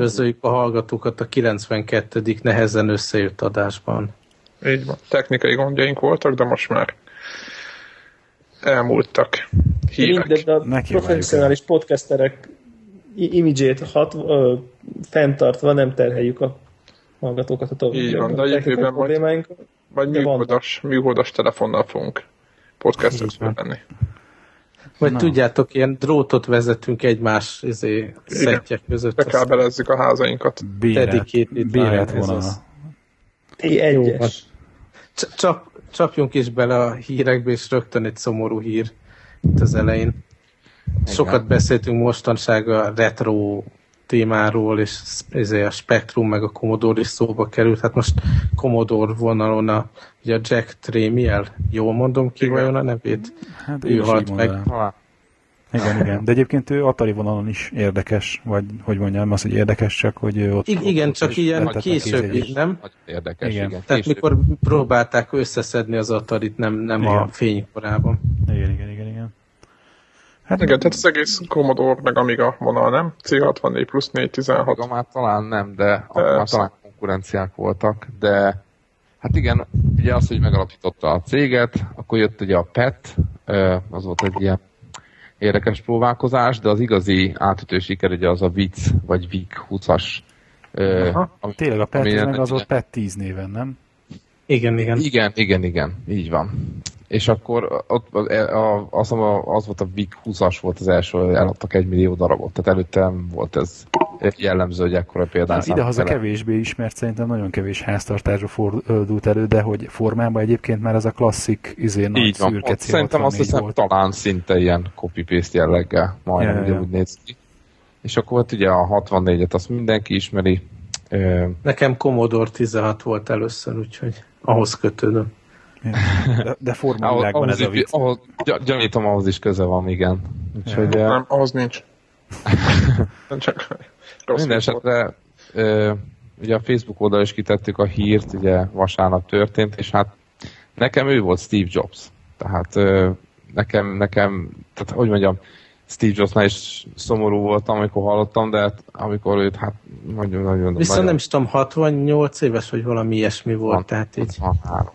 Üdvözöljük a hallgatókat a 92. nehezen összejött adásban. Így van. Technikai gondjaink voltak, de most már elmúltak hírek. Mindegy, a Neki professzionális podcasterek imidzsét hat, ö, fenntartva nem terheljük a hallgatókat a tovább. Így van, de a jövőben majd, majd műholdas, műholdas telefonnal fogunk podcastot venni. Vagy Na. tudjátok, ilyen drótot vezetünk egymás izé, szettjek között. Bekábelezzük a házainkat. Bérelt vonal. T1-es. Csap, csapjunk is bele a hírekbe, és rögtön egy szomorú hír itt az elején. Igen. Sokat beszéltünk mostanság a retro témáról, és ezért a Spectrum meg a Commodore is szóba került. Hát most Commodore vonalon a, ugye a Jack Tramiel, jól mondom ki Igen. vajon a nevét? Hát ő halt meg. Igen, igen. De egyébként ő Atari vonalon is érdekes, vagy hogy mondjam, az, hogy érdekes, csak hogy ott... I- igen, ott csak ilyen később, is, nem? Érdekes, igen. igen. Tehát később. mikor próbálták összeszedni az Atarit, nem, nem igen. a fénykorában. Igen, igen, igen, igen. Hát igen, tehát az egész Commodore meg Amiga vonal, nem? C64 plusz 416. Amiga már talán nem, de akkor már talán konkurenciák voltak, de hát igen, ugye az, hogy megalapította a céget, akkor jött ugye a PET, az volt egy ilyen érdekes próbálkozás, de az igazi átütő siker ugye az a VIC, vagy VIC 20-as. Ami, Tényleg a PET meg az volt PET 10 néven, nem? Igen, igen. Igen, igen, igen, így van. És akkor ott az, az, az volt a VIC 20-as volt az első, eladtak egy millió darabot, tehát előtte volt ez jellemző, hogy ekkora például. Az idehaza kevésbé ismert, szerintem nagyon kevés háztartásra fordult elő, de hogy formában egyébként már ez a klasszik izé, nagy Így van, szürke ott Szerintem azt hiszem volt. talán szinte ilyen copy-paste jelleggel, majdnem ja, ja. úgy néz ki. És akkor ott ugye a 64-et azt mindenki ismeri. Nekem Commodore 16 volt először, úgyhogy ahhoz kötődöm. De, de formavilágban ez a vicc. Ahhoz, gyanítom, ahhoz is köze van, igen. Úgyhogy, ja. Nem, ahhoz nincs. Csak Minden esetre ugye a Facebook oldal is kitettük a hírt, ugye vasárnap történt, és hát nekem ő volt Steve Jobs. Tehát nekem, nekem, tehát hogy mondjam, Steve Jobsnál is szomorú voltam, amikor hallottam, de hát, amikor őt, hát nagyon, nagyon... Viszont nagyon... nem is tudom, 68 éves, vagy valami ilyesmi volt, van, tehát így... 63.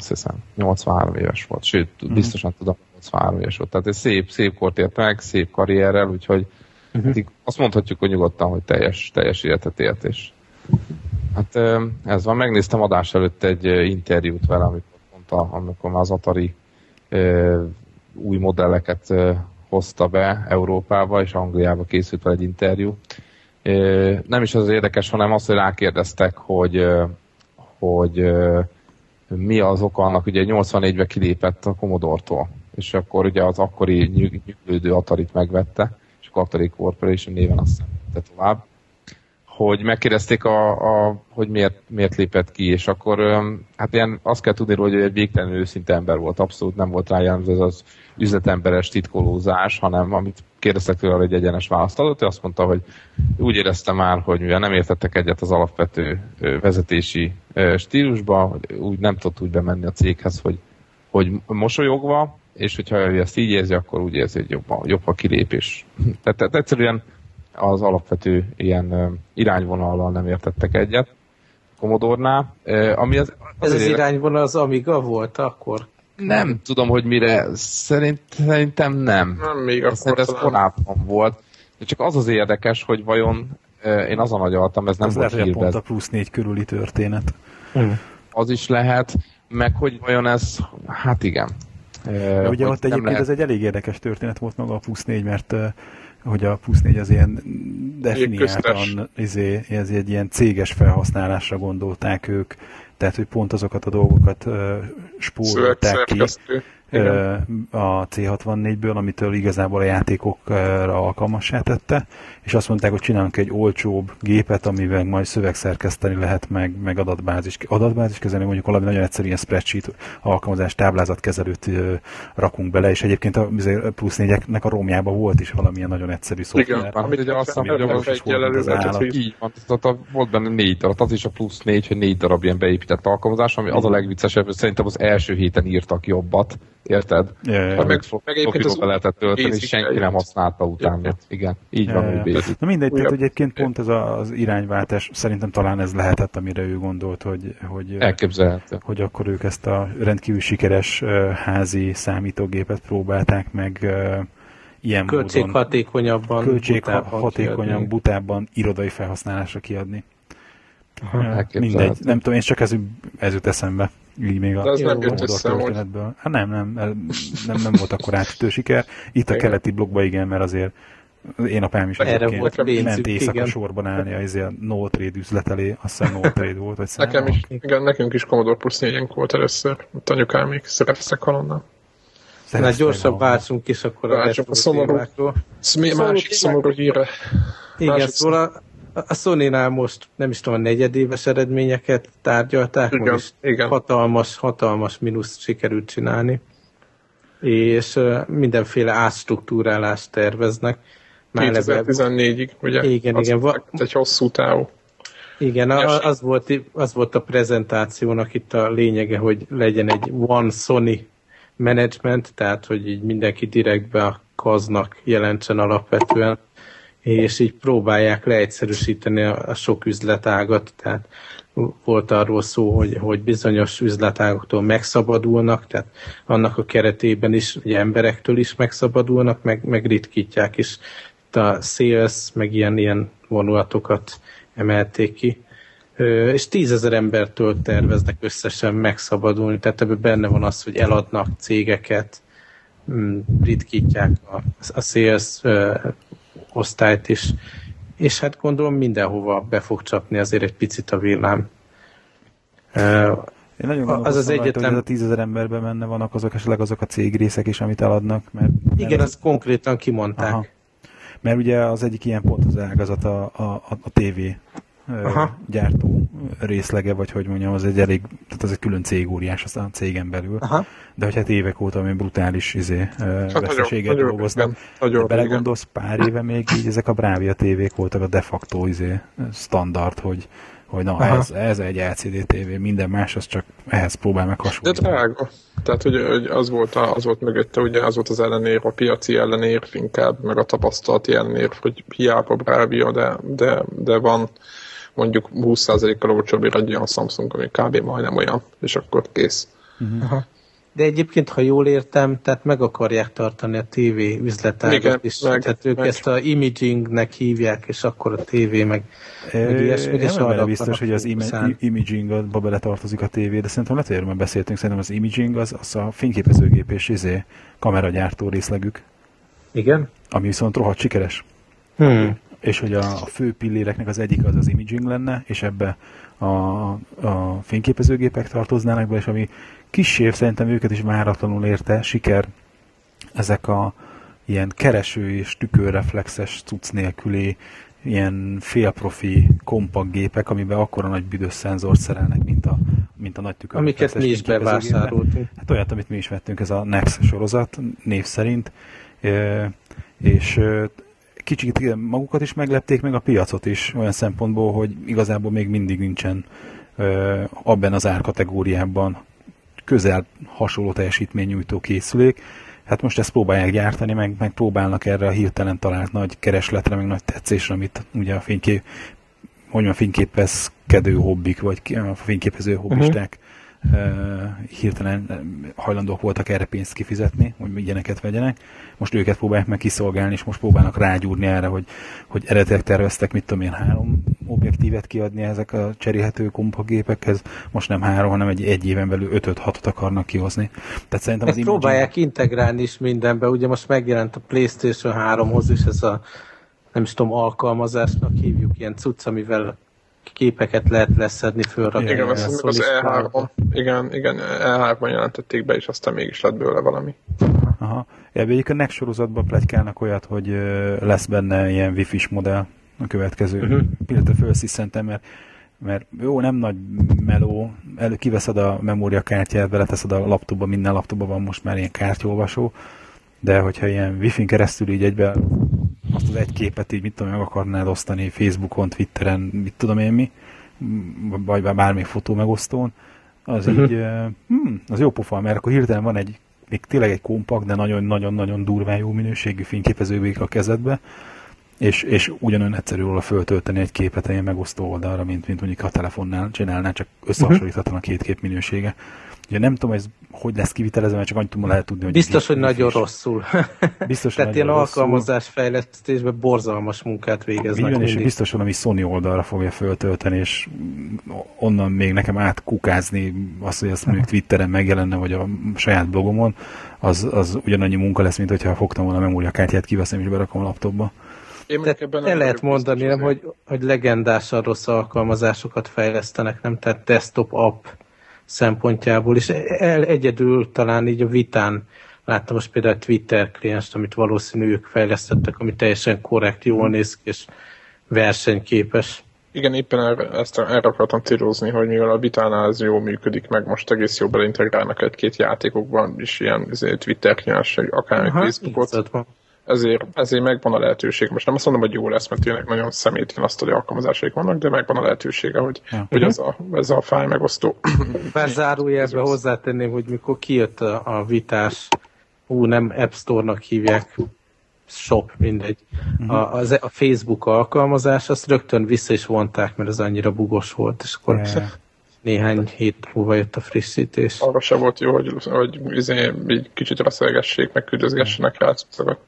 Azt hiszem, 83 éves volt, sőt, mm. biztosan tudom, 83 éves volt. Tehát egy szép, szép kort ért meg, szép karrierrel, úgyhogy Uh-huh. Azt mondhatjuk, hogy nyugodtan, hogy teljes, teljes életet élt, és hát ez van, megnéztem adás előtt egy interjút vele, amikor mondta, amikor már az Atari új modelleket hozta be Európába, és Angliába készült vele egy interjú. Nem is az érdekes, hanem az, hogy rákérdeztek, hogy, hogy mi az oka annak, ugye 84-ben kilépett a Commodore-tól, és akkor ugye az akkori nyüglődő Atarit megvette, Catholic Corporation néven azt hiszem tovább, hogy megkérdezték, a, a, hogy miért, miért lépett ki, és akkor hát ilyen azt kell tudni hogy egy végtelenül őszinte ember volt, abszolút nem volt rá jellemző ez az üzletemberes titkolózás, hanem amit kérdeztek tőle, egy egyenes választ adott, ő azt mondta, hogy úgy érezte már, hogy mivel nem értettek egyet az alapvető vezetési stílusba, hogy úgy nem tudott úgy bemenni a céghez, hogy, hogy mosolyogva, és hogyha ő ezt így érzi, akkor úgy érzi, hogy jobb a, jobb a kilépés. Tehát, tehát egyszerűen az alapvető ilyen irányvonallal nem értettek egyet Commodore-nál. Ami az, az Ez az irányvonal az Amiga volt akkor? Nem tudom, hogy mire. Szerint, szerintem nem. Nem, még akkor Szerintem ez korábban volt. De csak az az érdekes, hogy vajon én azon agyaltam, ez nem az volt lehet, pont a plusz négy körüli történet. Mm. Az is lehet, meg hogy vajon ez, hát igen, de ugye ott egyébként lehet... ez egy elég érdekes történet volt maga a plusz négy, mert hogy a plusz négy az ilyen definiáltan, izé, ez egy ilyen céges felhasználásra gondolták ők, tehát hogy pont azokat a dolgokat uh, spórolták ki a C64-ből, amitől igazából a játékokra alkalmassá tette, és azt mondták, hogy csinálunk egy olcsóbb gépet, amivel majd szövegszerkeszteni lehet, meg, meg adatbázis, adatbázis kezelni, mondjuk valami nagyon egyszerű ilyen spreadsheet alkalmazás, táblázatkezelőt ö, rakunk bele, és egyébként a plusz négyeknek a romjában volt is valamilyen nagyon egyszerű szoftver. Igen, amit ugye azt hiszem, hogy egy így van, tehát volt benne négy darab, az is a plusz négy, hogy négy darab ilyen beépített alkalmazás, ami az a legviccesebb, hogy szerintem az első héten írtak jobbat, Érted? Meg, meg egyébként az lehetett tölteni, és senki nem használta utána. Igen, így van, hogy basic. Na mindegy, tehát egyébként pont ez az irányváltás, szerintem talán ez lehetett, amire ő gondolt, hogy, hogy, Elképzelhető. hogy akkor ők ezt a rendkívül sikeres házi számítógépet próbálták meg ilyen költséghatékonyabban, költséghatékonyan, butábban irodai felhasználásra kiadni. Aha, Mindegy, nem tudom, én csak ez, ez jut eszembe. Így még a De ez nem jött össze, hogy... Hát nem, nem, nem, nem volt akkor átütő siker. Itt a keleti blogban igen, mert azért én apám is Erre volt ment éjszaka igen. sorban állni az ilyen no trade üzlet elé, azt hiszem no trade volt, vagy Nekem is, igen, nekünk is Commodore Plus 4 volt először, ott anyukám még szereztek halonnal. Na gyorsabb váltsunk is akkor a, a szomorú, másik szomorú híre. Igen, másik szóval a Sony-nál most nem is tudom, a negyedéves eredményeket tárgyalták, igen, most igen. hatalmas, hatalmas mínusz sikerült csinálni, és mindenféle átstruktúrálást terveznek. 2014-ig, ugye? Igen, az igen. Egy hosszú távú. Igen, az volt, az volt a prezentációnak itt a lényege, hogy legyen egy One Sony management, tehát hogy így mindenki direktbe a kaznak jelentsen alapvetően és így próbálják leegyszerűsíteni a, a sok üzletágat, tehát volt arról szó, hogy, hogy bizonyos üzletágoktól megszabadulnak, tehát annak a keretében is, ugye emberektől is megszabadulnak, meg, meg ritkítják is. Itt a sales, meg ilyen, ilyen vonulatokat emelték ki. És tízezer embertől terveznek összesen megszabadulni, tehát ebben benne van az, hogy eladnak cégeket, mm, ritkítják a, a sales osztályt is, és hát gondolom mindenhova be fog csapni azért egy picit a villám. Én nagyon az az egyetlen... hogy ez a tízezer emberben menne vannak azok esetleg azok a cégrészek is, amit eladnak. Mert, mert Igen, azt konkrétan kimondták. Aha. Mert ugye az egyik ilyen pont az ágazat a, a, a TV Aha. gyártó részlege, vagy hogy mondjam, az egy elég, tehát az egy külön cég óriás az a cégen belül. Aha. De hogy hát évek óta ami brutális izé, hát veszteséget dolgoznak. Nagyon, belegondolsz, pár éve még így ezek a Bravia tévék voltak a de facto izé, standard, hogy hogy na, ez, ez egy LCD TV, minden más, az csak ehhez próbál meg hasonlítani. De drága. Tehát, hogy, hogy az, volt a, az volt mögötte, ugye az volt az ellenér, a piaci ellenér inkább, meg a tapasztalati ellenér, hogy hiába Bravia, de, de, de van mondjuk 20%-kal olcsóbb egy olyan Samsung, ami kb. majdnem olyan, és akkor kész. Uh-huh. Aha. De egyébként, ha jól értem, tehát meg akarják tartani a TV üzletágat is. Meg, tehát ők meg. ezt a imagingnek hívják, és akkor a TV meg, meg ilyesmi. És nem biztos, hogy az ima- imaging abba bele tartozik a TV, de szerintem lehet, hogy erről beszéltünk, szerintem az imaging az, az a fényképezőgép és izé, kameragyártó részlegük. Igen? Ami viszont rohadt sikeres. Hmm és hogy a, fő pilléreknek az egyik az az imaging lenne, és ebbe a, a fényképezőgépek tartoznának be, és ami kisebb szerintem őket is váratlanul érte, siker, ezek a ilyen kereső és tükörreflexes cucc nélküli ilyen félprofi kompakt gépek, amiben akkora nagy büdös szenzort szerelnek, mint a, mint a nagy tükör. Amiket mi is bevásároltunk. Hát olyat, amit mi is vettünk, ez a Nex sorozat név szerint, és kicsit magukat is meglepték, meg a piacot is olyan szempontból, hogy igazából még mindig nincsen abban az árkategóriában közel hasonló teljesítménynyújtó készülék. Hát most ezt próbálják gyártani, meg, meg próbálnak erre a hirtelen talált nagy keresletre, meg nagy tetszésre, amit ugye a fénykép, hogy a fényképezkedő hobbik, vagy a fényképező hobbisták uh-huh hirtelen hajlandók voltak erre pénzt kifizetni, hogy ilyeneket vegyenek. Most őket próbálják meg kiszolgálni, és most próbálnak rágyúrni erre, hogy, hogy eredetileg terveztek, mit tudom én, három objektívet kiadni ezek a cserélhető kompagépekhez, most nem három, hanem egy, egy éven belül ötöt, hatot akarnak kihozni. Tehát szerintem az imaging... próbálják integrálni is mindenbe, ugye most megjelent a Playstation 3-hoz is ez a nem is tudom, alkalmazásnak hívjuk, ilyen cucc, amivel képeket lehet leszedni, fölrakni. Igen, az, az E3-on, igen, igen, E3-ban jelentették be, és aztán mégis lett belőle valami. Aha. Ebben a Next sorozatban plegykálnak olyat, hogy lesz benne ilyen wifi-s modell a következő uh-huh. pillanatra fölsziszentem, mert mert jó, nem nagy meló, elő kiveszed a memóriakártyát, beleteszed a laptopba, minden laptopban van most már ilyen kártyolvasó, de hogyha ilyen wifi-n keresztül így egybe azt az egy képet így, mit tudom, meg akarnád osztani Facebookon, Twitteren, mit tudom én mi, vagy bármilyen fotó megosztón, az uh-huh. így, hmm, az jó pofa, mert akkor hirtelen van egy még tényleg egy kompakt, de nagyon-nagyon-nagyon durván jó minőségű fényképező a kezedbe, és, és ugyanolyan egyszerű róla föltölteni egy képet egy megosztó oldalra, mint, mint mondjuk a telefonnál csinálná, csak összehasonlíthatatlan a két kép minősége. Ugye nem tudom, ez hogy lesz kivitelezve, mert csak annyit tudom lehet tudni, hogy... Biztos, hogy nagyon is. rosszul. Biztos, Tehát ilyen alkalmazásfejlesztésben borzalmas munkát végeznek. Igen, és biztos valami Sony oldalra fogja föltölteni, és onnan még nekem átkukázni azt, hogy azt mondjuk Twitteren megjelenne, vagy a saját blogomon, az, az ugyanannyi munka lesz, mint hogyha fogtam volna a memóriakártyát, kiveszem és berakom a laptopba. Én ebben el lehet mondani, nem, hogy, hogy legendásan rossz alkalmazásokat fejlesztenek, nem? Tehát desktop app szempontjából, és el, egyedül talán így a vitán láttam most például a Twitter klienst, amit valószínű ők fejlesztettek, ami teljesen korrekt, jól néz ki, és versenyképes. Igen, éppen erre, ezt erre akartam célozni, hogy mivel a vitánál ez jól működik, meg most egész jó beleintegrálnak egy-két játékokban is ilyen izé, Twitter kliens, akár Aha, Facebookot ezért, ezért megvan a lehetőség. Most nem azt mondom, hogy jó lesz, mert tényleg nagyon szemétlen azt, hogy alkalmazásaik vannak, de megvan a lehetősége, hogy, ja. hogy ez, a, ez a fáj megosztó. Bár zárójelbe hozzátenném, hogy mikor kijött a, a vitás, ú, nem App Store-nak hívják, shop, mindegy. Uh-huh. A, az, a Facebook alkalmazás, azt rögtön vissza is vonták, mert az annyira bugos volt, és akkor yeah. néhány hét múlva jött a frissítés. Arra se volt jó, hogy, hogy izé, így kicsit raszelgessék, meg küldözgessenek rá szokat.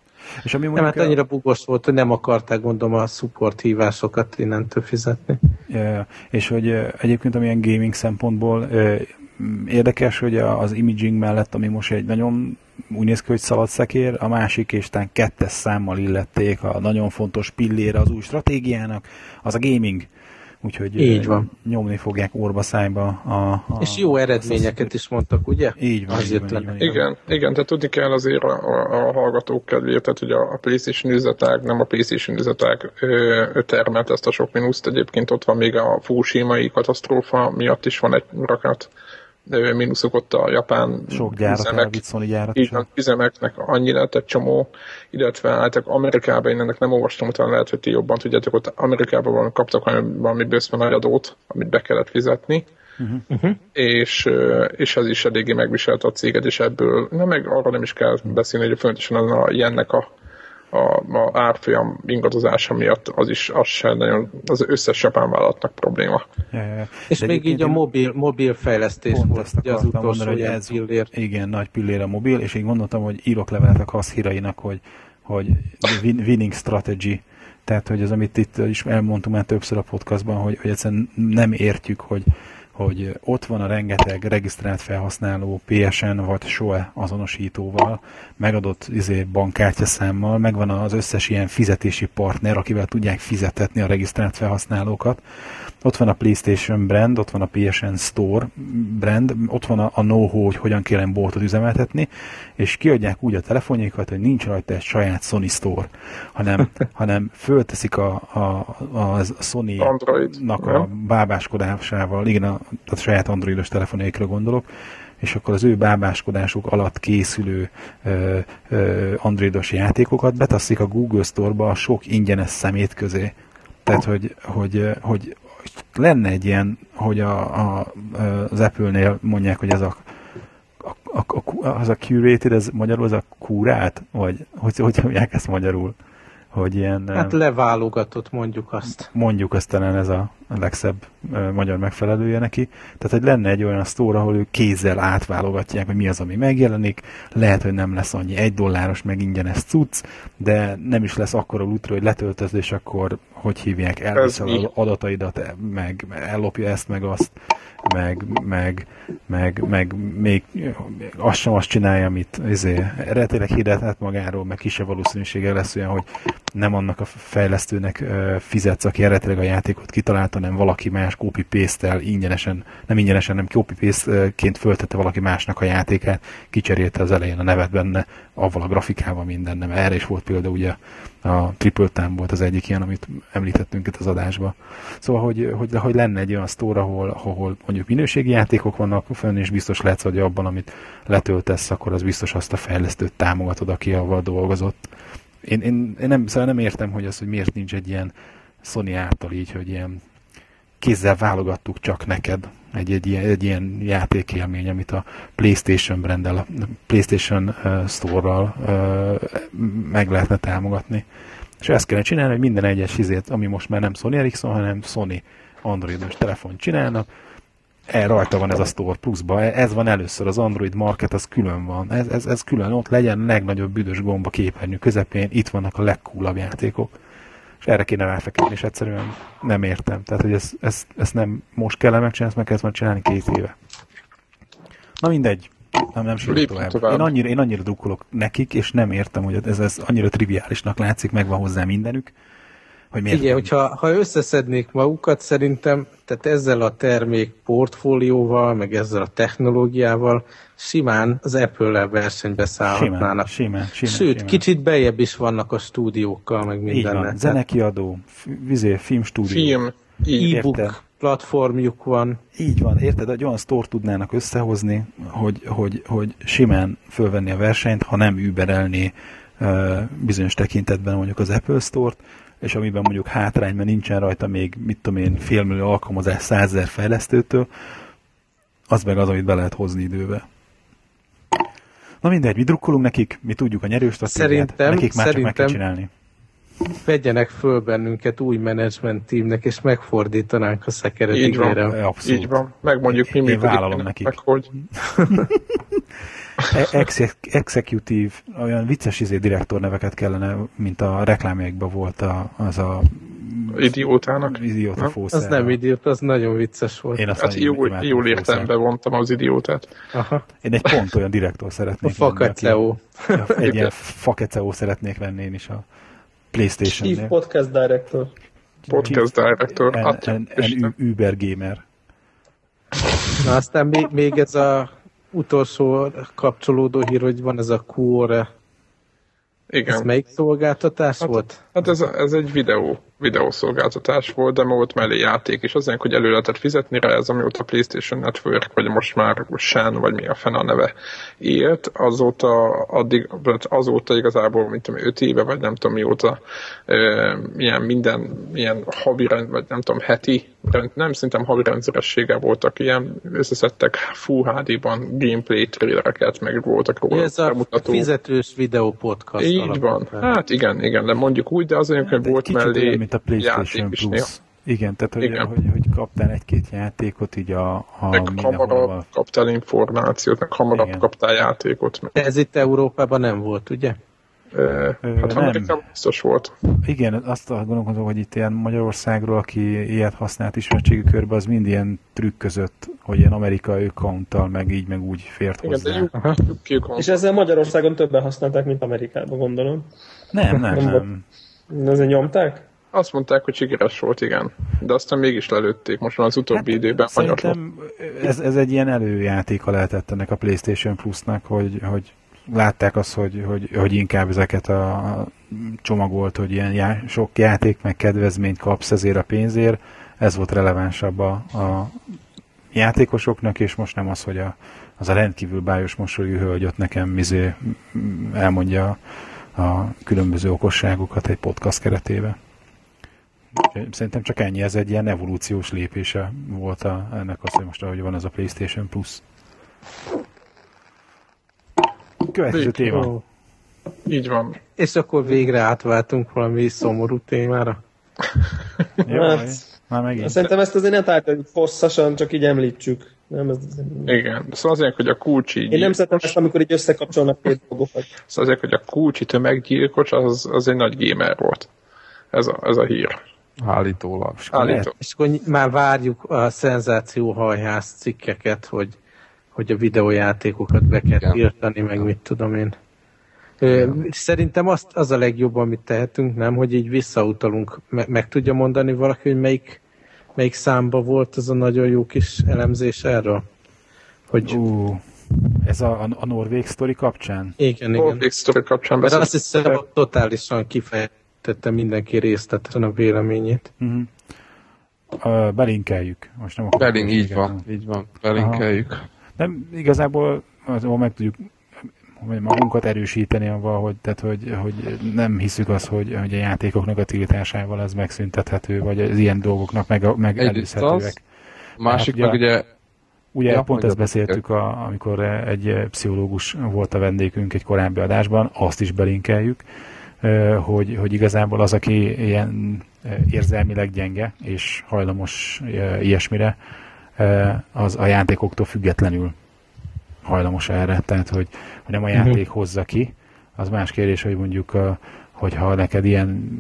És ami nem, hát annyira bugos volt, hogy nem akarták gondolom a support hívásokat innentől fizetni. Ja, és hogy egyébként amilyen gaming szempontból érdekes, hogy az imaging mellett, ami most egy nagyon úgy néz ki, hogy szaladszekér, a másik és talán kettes számmal illették a nagyon fontos pillére az új stratégiának, az a gaming úgyhogy Így van. nyomni fogják orba szájba a, a És jó eredményeket is mondtak, ugye? Így van. Azért így van, így van, igen, igen, tehát tudni kell azért a, a, a hallgatók kedvéért, tehát hogy a, a PlayStation üzletág, nem a PlayStation üzletág termelt ezt a sok mínuszt, egyébként ott van még a Fukushima-i katasztrófa miatt is van egy rakat mínuszok ott a japán Sok gyárat üzemek, Sony gyárat így van, üzemeknek annyi lett egy csomó, illetve álltak Amerikában, én ennek nem olvastam, utána lehet, hogy ti jobban tudjátok, ott Amerikában van, kaptak valami bőszben nagy adót, amit be kellett fizetni, uh-huh. és, és ez is eléggé megviselte a céget, és ebből, na meg arra nem is kell beszélni, hogy fontosan a ilyennek a a, a árfolyam ingadozása miatt az is az sem nagyon, az összes japán vállalatnak probléma. Ja, ja, ja. És De még így a mobil, mobil fejlesztés volt az utolsó mondani, hogy ez, pillér. Igen, nagy pillér a mobil, és én gondoltam, hogy írok levelet a kaszhírainak, hogy, hogy winning strategy, tehát hogy az, amit itt is elmondtunk már többször a podcastban, hogy, hogy egyszerűen nem értjük, hogy hogy ott van a rengeteg regisztrált felhasználó PSN vagy SOE azonosítóval, megadott izé, bankkártyaszámmal, megvan az összes ilyen fizetési partner, akivel tudják fizetetni a regisztrált felhasználókat. Ott van a PlayStation brand, ott van a PSN Store brand, ott van a, a know-how, hogy hogyan kell boltot üzemeltetni, és kiadják úgy a telefonjaikat, hogy nincs rajta egy saját Sony Store, hanem, hanem fölteszik a, a, a Sony-nak a bábáskodásával, igen, a, a saját androidos telefonjaikra gondolok, és akkor az ő bábáskodásuk alatt készülő ö, ö, androidos játékokat betasszik a Google Store-ba a sok ingyenes szemét közé. Tehát, hogy, hogy, hogy lenne egy ilyen, hogy a, a, az Apple-nél mondják, hogy ez a, a, a, az a curated, ez magyarul az a kúrát? Vagy hogy, hogy mondják ezt magyarul? Hogy ilyen... Hát leválogatott, mondjuk azt. Mondjuk azt talán ez a legszebb magyar megfelelője neki. Tehát, hogy lenne egy olyan sztóra, ahol ők kézzel átválogatják, hogy mi az, ami megjelenik. Lehet, hogy nem lesz annyi egy dolláros meg ingyenes cucc, de nem is lesz akkora útra, hogy letöltöd, és akkor hogy hívják, elviszel az adataidat, meg ellopja ezt, meg azt, meg, meg, meg, meg még azt sem azt csinálja, amit izé, eredetileg hirdetett magáról, meg kisebb valószínűsége lesz olyan, hogy nem annak a fejlesztőnek fizetsz, aki eredetileg a játékot kitalálta, hanem valaki más copy paste ingyenesen, nem ingyenesen, nem copy paste-ként föltette valaki másnak a játékát, kicserélte az elején a nevet benne, avval a grafikával minden, nem. Erre is volt például ugye a Triple Time volt az egyik ilyen, amit említettünk itt az adásba. Szóval, hogy, hogy, hogy lenne egy olyan sztóra, ahol, ahol mondjuk minőségi játékok vannak fönn, és biztos lehet, hogy abban, amit letöltesz, akkor az biztos azt a fejlesztőt támogatod, aki avval dolgozott. Én, én, én nem, szóval nem értem, hogy az, hogy miért nincs egy ilyen Sony által így, hogy ilyen kézzel válogattuk csak neked egy, egy, ilyen, egy ilyen játékélmény, amit a PlayStation brandel, a PlayStation uh, Store-ral uh, meg lehetne támogatni. És ezt kellene csinálni, hogy minden egyes izét, ami most már nem Sony Ericsson, hanem Sony androidos telefon csinálnak, el rajta van ez a Store Plus-ba, ez van először, az Android Market az külön van, ez, ez, ez külön ott legyen, a legnagyobb büdös gomba képernyő közepén, itt vannak a legkúlabb játékok. És erre kéne ráfeküdni, és egyszerűen nem értem. Tehát, hogy ezt, ezt, ezt nem most kell megcsinálni, ezt meg kell csinálni két éve. Na mindegy, nem, nem sírok tovább. tovább. Én annyira, én annyira drukkolok nekik, és nem értem, hogy ez, ez annyira triviálisnak látszik, megvan hozzá mindenük, hogy miért Igen, hogyha ha összeszednék magukat, szerintem tehát ezzel a termék portfólióval, meg ezzel a technológiával simán az Apple-lel versenybe szállhatnának. Simán, simán, simán, Sőt, simán. kicsit bejebb is vannak a stúdiókkal, meg mindennel. Zenekiadó, vizé, filmstúdió. Film, e-book platformjuk van. Így van, érted? Egy olyan store tudnának összehozni, hogy, hogy, hogy simán fölvenni a versenyt, ha nem überelni uh, bizonyos tekintetben mondjuk az Apple Store-t, és amiben mondjuk hátrány, mert nincsen rajta még, mit tudom én, félmillió alkalmazás százezer fejlesztőtől, az meg az, amit be lehet hozni időbe. Na mindegy, mi drukkolunk nekik, mi tudjuk a nyerős szerintem, nekik már szerintem csak meg kell csinálni. Vegyenek föl bennünket új menedzsment teamnek, és megfordítanánk a szekeret Így van, Abszolút. így van. Megmondjuk, mi Én működik. vállalom nekik. Meg hogy. Exe- executive, olyan vicces izé direktor neveket kellene, mint a reklámjainkban volt a, az a Idiótának. idióta fószer. Az nem idiót, az nagyon vicces volt. Én azt Hát jól, jól a értem, fószert. bevontam az idiótát. Aha. Én egy pont olyan direktor A szeretnék lenni, fakaceó. aki- Egy ilyen fakeceó szeretnék lenni én is a Chief Playstation-nél. Podcast Director. Podcast director. En, Atya en. Uber gamer. Na aztán még, még ez a utolsó kapcsolódó hír, hogy van ez a Quora. Ez Igen. melyik szolgáltatás volt? Hát ez, ez egy videó, videószolgáltatás volt, de volt mellé játék is. Azért, hogy elő lehetett fizetni rá, ez amióta a PlayStation Network, vagy most már Shen, vagy mi a fene a neve élt, azóta, addig, azóta igazából, mint tudom, 5 éve, vagy nem tudom mióta, ö, ilyen minden, ilyen havi rend, vagy nem tudom, heti, rend, nem szerintem havi rendszerességgel voltak ilyen, összeszedtek Full HD-ban gameplay trailereket, meg voltak róla Ez a bemutató. fizetős videó podcast. Így van. Hát igen, igen, de mondjuk úgy, de azért, hogy De volt mellé olyan, mint a PlayStation. Plus. Igen, tehát hogy, Igen. Hogy, hogy kaptál egy-két játékot így a, a Meg hamarabb kaptál információt, meg hamarabb Igen. kaptál játékot. Meg, De ez itt Európában nem volt, ugye? Ö, hát nem. Amerikában biztos volt. Igen, azt gondolkodom, hogy itt ilyen Magyarországról, aki ilyet használt ismertségi körbe, az mind ilyen trükk között, hogy ilyen amerikai accounttal, meg így, meg úgy fért Igen, de hozzá. jó, Aha. jó kon- És ezzel Magyarországon többen használták, mint Amerikában, gondolom. Nem, nem, Nem nem. Ezzel nyomták? Azt mondták, hogy sikeres volt, igen. De aztán mégis lelőtték. Most már az utóbbi időben hanyatlott. Szerintem ez, ez egy ilyen előjátéka lehetett ennek a PlayStation Plus-nak, hogy, hogy látták azt, hogy, hogy, hogy inkább ezeket a csomagolt, hogy ilyen já, sok játék meg kedvezményt kapsz ezért a pénzért, ez volt relevánsabb a, a játékosoknak, és most nem az, hogy a, az a rendkívül bájos mosolyú hölgy ott nekem mizé elmondja a különböző okosságokat egy podcast keretében. Szerintem csak ennyi, ez egy ilyen evolúciós lépése volt a, ennek az, hogy most ahogy van ez a PlayStation Plus. Következő Végig. téma. Ó. Így van. És akkor végre átváltunk valami szomorú témára. Jaj, Hát, már megint. Szerintem ezt azért ne tárgyaljuk hosszasan, csak így említsük. Nem, ez, Igen. Szóval azért, hogy a kulcsi én nem szeretem ezt, amikor így összekapcsolnak két dolgokat. Szóval azért, hogy a kulcsi tömeggyilkos, az, az egy nagy gamer volt. Ez a, ez a hír. Állítólag. Állító. És akkor már várjuk a szenzációhajház cikkeket, hogy, hogy a videójátékokat be kell Igen. tiltani, meg mit tudom én. Ö, Szerintem azt, az a legjobb, amit tehetünk, nem, hogy így visszautalunk. Me- meg tudja mondani valaki, hogy melyik, melyik számba volt az a nagyon jó kis elemzés erről? Hogy Ú, ez a, a, a Norvég sztori kapcsán? igen, igen. Norvég sztori kapcsán Mert azt hiszem, hogy totálisan kifejtette mindenki részletesen a véleményét. Uh-huh. Uh, belinkeljük. Most nem akarok Belink, így van, így van. Belinkeljük. Nem, igazából az, ahol meg tudjuk magunkat erősíteni avval, hogy, tehát, hogy, hogy nem hiszük azt, hogy, hogy a játékoknak a tiltásával ez megszüntethető, vagy az ilyen dolgoknak meg, meg előzhetőek. Másik meg ugye Ugye ja, pont ezt beszéltük, a, amikor egy pszichológus volt a vendégünk egy korábbi adásban, azt is belinkeljük, hogy, hogy igazából az, aki ilyen érzelmileg gyenge és hajlamos ilyesmire, az a játékoktól függetlenül hajlamos erre. Tehát, hogy, hogy nem a játék uh-huh. hozza ki, az más kérdés, hogy mondjuk a, hogyha neked ilyen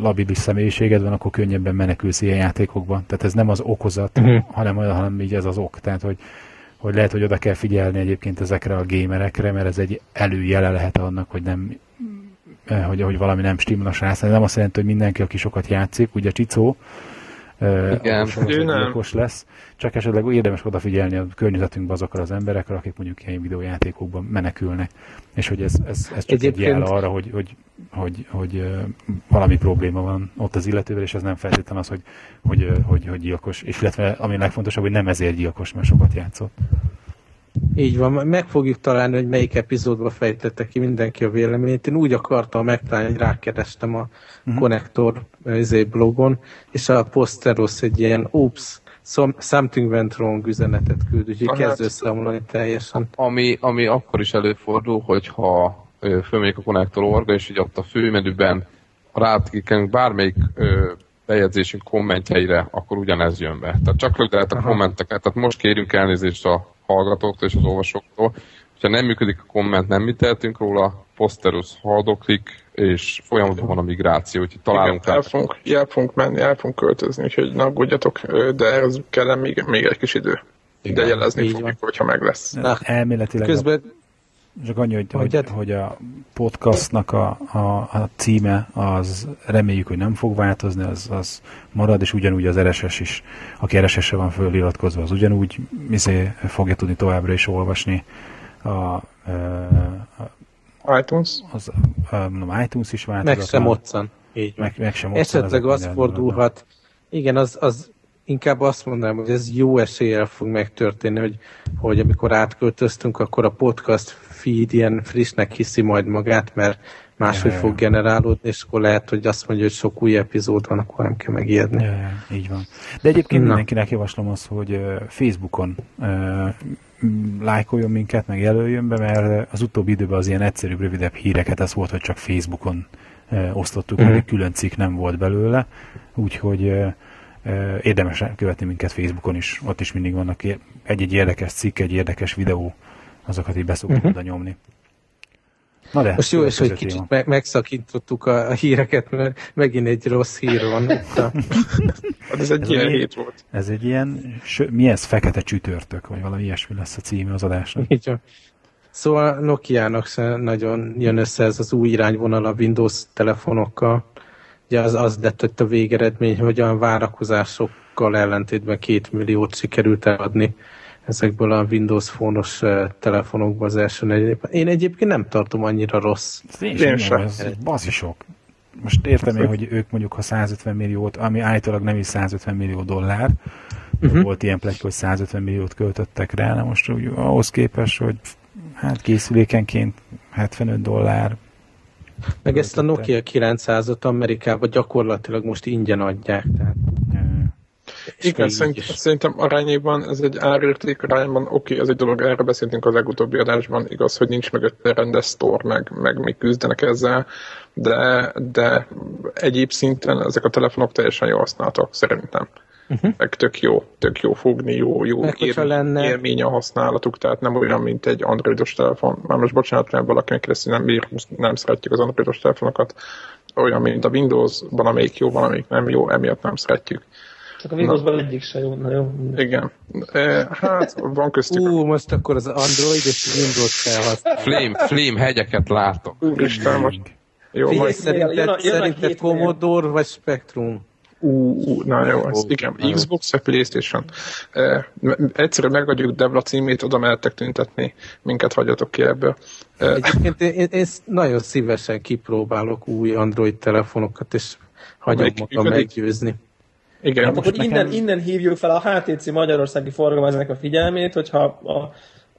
labilis személyiséged van, akkor könnyebben menekülsz ilyen játékokban. Tehát ez nem az okozat, uh-huh. hanem, hanem így ez az ok. Tehát, hogy, hogy lehet, hogy oda kell figyelni egyébként ezekre a gémerekre, mert ez egy előjele lehet annak, hogy nem hogy, hogy valami nem stimmel a srác. Nem azt jelenti, hogy mindenki, aki sokat játszik, ugye Csicó, igen, ő nem. lesz. Csak esetleg érdemes odafigyelni a környezetünkben azokra az emberekre, akik mondjuk ilyen videójátékokban menekülnek. És hogy ez, ez, ez csak Egyébként... egy jel arra, hogy, hogy, hogy, hogy, valami probléma van ott az illetővel, és ez nem feltétlenül az, hogy, hogy, hogy, hogy gyilkos. És illetve ami legfontosabb, hogy nem ezért gyilkos, mert sokat játszott. Így van, meg fogjuk találni, hogy melyik epizódba fejtette ki mindenki a véleményét. Én úgy akartam megtalálni, hogy rákerestem a uh-huh. Connector izé, blogon, és a Posteros egy ilyen oops, something went wrong üzenetet küld, úgyhogy kezd összeomlani teljesen. Ami, ami akkor is előfordul, hogyha fölmegyek a Connector orga, és így ott a főmenüben rátkikünk bármelyik ö, bejegyzésünk kommentjeire, akkor ugyanez jön be. Tehát csak lögd a kommenteket. Tehát most kérünk elnézést a hallgatóktól és az olvasóktól. Ha nem működik a komment, nem mi tehetünk róla, Posterus haldoklik, és folyamatban van a migráció, úgyhogy találunk Igen, el, fogunk, el fogunk menni, el fogunk költözni, úgyhogy ne aggódjatok, de ez kell még, még egy kis idő. Igen, de jelezni fogjuk, van. hogyha meg lesz. Na, elméletileg Közben csak annyi, hogy, hogy, hogy a podcastnak a, a, a címe az reméljük, hogy nem fog változni, az, az marad, és ugyanúgy az RSS is, aki RSS-re van föliratkozva, az ugyanúgy izé, fogja tudni továbbra is olvasni a, a, a iTunes. Az, a, a, iTunes is változott. Meg sem. Így meg, meg sem Esetleg az fordulhat, igen, az, az inkább azt mondanám, hogy ez jó eséllyel fog megtörténni, hogy, hogy amikor átköltöztünk, akkor a podcast feed ilyen frissnek hiszi majd magát, mert máshogy ja, fog generálódni, és akkor lehet, hogy azt mondja, hogy sok új epizód van, akkor nem kell megijedni. Ja, ja, így van. De egyébként Na. mindenkinek javaslom azt, hogy Facebookon uh, lájkoljon minket, meg jelöljön be, mert az utóbbi időben az ilyen egyszerűbb, rövidebb híreket az volt, hogy csak Facebookon uh, osztottuk, uh-huh. egy külön cikk nem volt belőle, úgyhogy uh, érdemes követni minket Facebookon is, ott is mindig vannak egy-egy érdekes cikk, egy érdekes videó, azokat így beszoktuk uh-huh. oda nyomni. Na de, Most jó, és hogy kicsit me- megszakítottuk a, a híreket, mert megint egy rossz hír van. ez egy ez ilyen hét volt. Ez egy ilyen, mi ez, fekete csütörtök, vagy valami ilyesmi lesz a címe az adásnak. Így van. Szóval Nokia-nak nagyon jön össze ez az új irányvonal a Windows telefonokkal. Ugye az, az lett hogy a végeredmény, hogy a várakozásokkal ellentétben két milliót sikerült eladni ezekből a Windows fónos telefonokból az első negyedében. Én egyébként nem tartom annyira rossz. Én, én sem. Ez bazisok. Most értem én, hogy ők mondjuk ha 150 milliót, ami állítólag nem is 150 millió dollár, uh-huh. volt ilyen pletyka, hogy 150 milliót költöttek rá, na most úgy, ahhoz képest, hogy hát készülékenként 75 dollár. Meg ezt a Nokia 900-ot Amerikában gyakorlatilag most ingyen adják. Tehát. Igen, szerint, szerintem arányében ez egy árérték arányban, oké, okay, ez egy dolog, erre beszéltünk a legutóbbi adásban, igaz, hogy nincs mögötte rendes store, meg, meg még küzdenek ezzel, de, de egyéb szinten ezek a telefonok teljesen jól használtak, szerintem. Uh-huh. Meg tök jó, tök jó fogni, jó, jó ér, lenne... élmény a használatuk, tehát nem olyan, mint egy androidos telefon. Már most bocsánat, mert valaki megkérdezi, nem, nem szeretjük az androidos telefonokat, olyan, mint a Windows-ban, amelyik jó, valamelyik nem jó, emiatt nem szeretjük. Csak a Windowsban egyik se jó, na jó. Igen. E, hát van köztük. Ú, most akkor az Android és Windows felhasznál. Flame, flame hegyeket látok. Úristen, most. Jó, Figyelj, majd... szerinted, jön a, jön szerinted Commodore vagy Spectrum? Ú, uh, na jó, ez, oh, igen, Xbox vagy Playstation. Uh, egyszerűen megadjuk Devla címét, oda mehettek tüntetni, minket hagyjatok ki ebből. Uh, Egyébként én, én, nagyon szívesen kipróbálok új Android telefonokat, és hagyom magam meggyőzni. Igen, hát akkor innen, nekem... innen hívjuk fel a HTC Magyarországi forgalmazónak a figyelmét, hogyha a,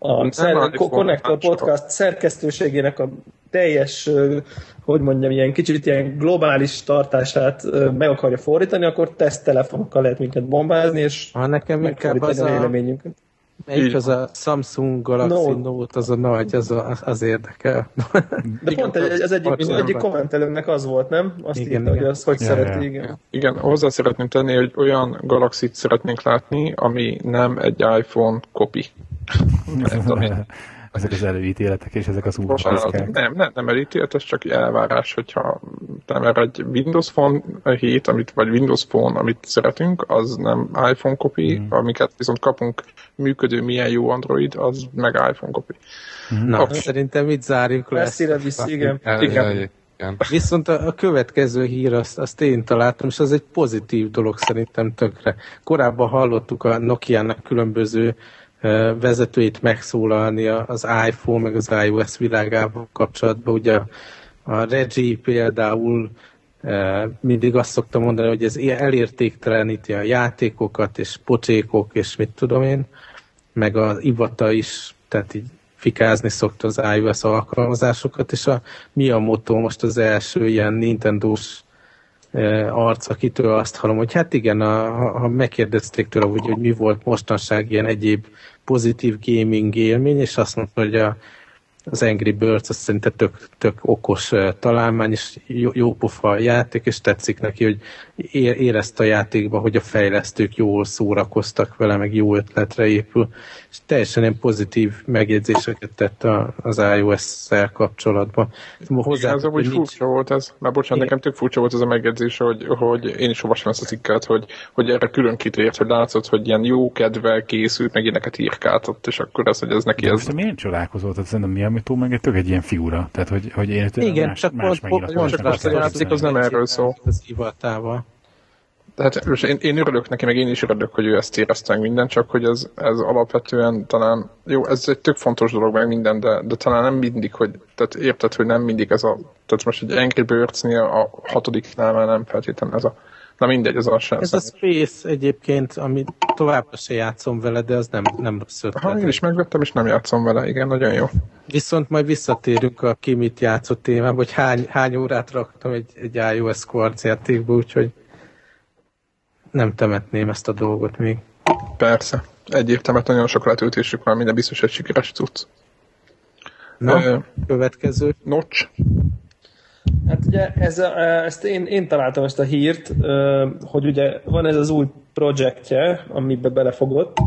a szer- Connector Podcast szerkesztőségének a teljes, hogy mondjam, ilyen kicsit ilyen globális tartását meg akarja fordítani, akkor teszttelefonokkal lehet minket bombázni, és ha nekem inkább az a véleményünket. Melyik az a Samsung Galaxy no. Note, az a nagy, az, a, az érdekel. De pont egy, az egyik, egyik kommentelőnek az volt, nem? Azt igen, írta, igen. hogy azt hogy ja, szereti, ja. igen. Igen, hozzá szeretném tenni, hogy olyan Galaxy-t szeretnénk látni, ami nem egy iPhone kopi. ezek az előítéletek és ezek az úrcsiszkák. Nem, nem, nem előítélet, ez csak elvárás, hogyha nem erre egy Windows Phone 7, amit, vagy Windows Phone, amit szeretünk, az nem iPhone copy, mm. amiket viszont kapunk működő milyen jó Android, az meg iPhone copy. Mm. Na, Kap... szerintem mit zárjuk le? Messzire visz, igen. igen. igen. Igen. Viszont a, a következő hír, azt, azt én találtam, és az egy pozitív dolog szerintem tökre. Korábban hallottuk a Nokia-nak különböző vezetőit megszólalni az iPhone meg az iOS világával kapcsolatban. Ugye a Reggie például mindig azt szoktam mondani, hogy ez elértékteleníti a játékokat, és pocsékok, és mit tudom én, meg az Ivata is, tehát így fikázni szokta az iOS alkalmazásokat, és a, mi a motto most az első ilyen Nintendo-s arc, akitől azt hallom, hogy hát igen, a, ha megkérdezték tőle, hogy, hogy mi volt mostanság ilyen egyéb pozitív gaming élmény, és azt mondta, hogy a, az Angry Birds az szerintem tök, tök okos találmány, és jó, jó pofa játék, és tetszik neki, hogy érezte a játékba, hogy a fejlesztők jól szórakoztak vele, meg jó ötletre épül, és teljesen ilyen pozitív megjegyzéseket tett az iOS-szel kapcsolatban. Hozzá, ez amúgy nincs... furcsa volt ez, mert bocsánat, nekem tök furcsa volt ez a megjegyzés, hogy, hogy én is olvasom ezt a cikket, hogy, hogy erre külön kitért, hogy látszott, hogy ilyen jó kedvel készült, meg ilyeneket írkáltott, és akkor ez, hogy ez neki De ez... De miért csodálkozott? Tehát szerintem mi, amit túl meg egy tök egy ilyen figura. Tehát, hogy, hogy én Igen, más, csak más pont, pont, csak azt a játszik, az nem erről szól. Az hivatával. Tehát most én, én örülök neki, meg én is örülök, hogy ő ezt érezte meg minden, csak hogy ez, ez alapvetően talán, jó, ez egy tök fontos dolog meg minden, de, de talán nem mindig, hogy, tehát érted, hogy nem mindig ez a, tehát most egy Angry Birds-nél a hatodiknál már nem feltétlenül ez a, na mindegy, ez a sem. Ez a Space egyébként, ami továbbra se játszom vele, de az nem, nem rossz ötlet. Ha, én is megvettem, és nem játszom vele, igen, nagyon jó. Viszont majd visszatérünk a ki mit játszott témába, hogy hány, hány órát raktam egy, egy iOS Quartz játékba, úgyhogy nem temetném ezt a dolgot még. Persze. Egyértelműen nagyon sok letöltésük van, minden biztos egy sikeres cucc. Na, uh, következő. Notch. Hát ugye ez a, ezt én, én találtam ezt a hírt, hogy ugye van ez az új projektje, amibe belefogott,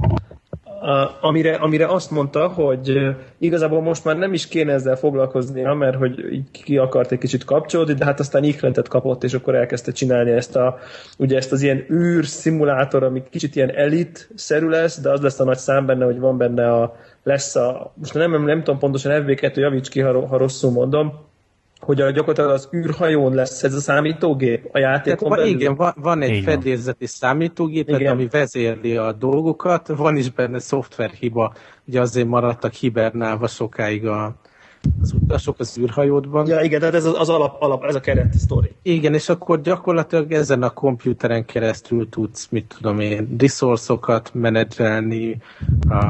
amire, amire azt mondta, hogy igazából most már nem is kéne ezzel foglalkoznia, mert hogy ki akart egy kicsit kapcsolódni, de hát aztán ikrentet kapott, és akkor elkezdte csinálni ezt, a, ugye ezt az ilyen űr szimulátor, ami kicsit ilyen elit-szerű lesz, de az lesz a nagy szám benne, hogy van benne a, lesz a, most nem, nem, nem tudom pontosan FV2, javíts ki, ha, ha rosszul mondom, hogy a, gyakorlatilag az űrhajón lesz ez a számítógép a játékon belül? Igen, van, van egy Igen. fedélzeti számítógép, igen. ami vezérli a dolgokat, van is benne szoftverhiba, ugye azért maradtak hibernálva sokáig a, az utasok az űrhajódban. Ja, igen, tehát ez az, az alap, alap, ez a keret sztori. Igen, és akkor gyakorlatilag ezen a komputeren keresztül tudsz, mit tudom én, resourcokat menedzselni a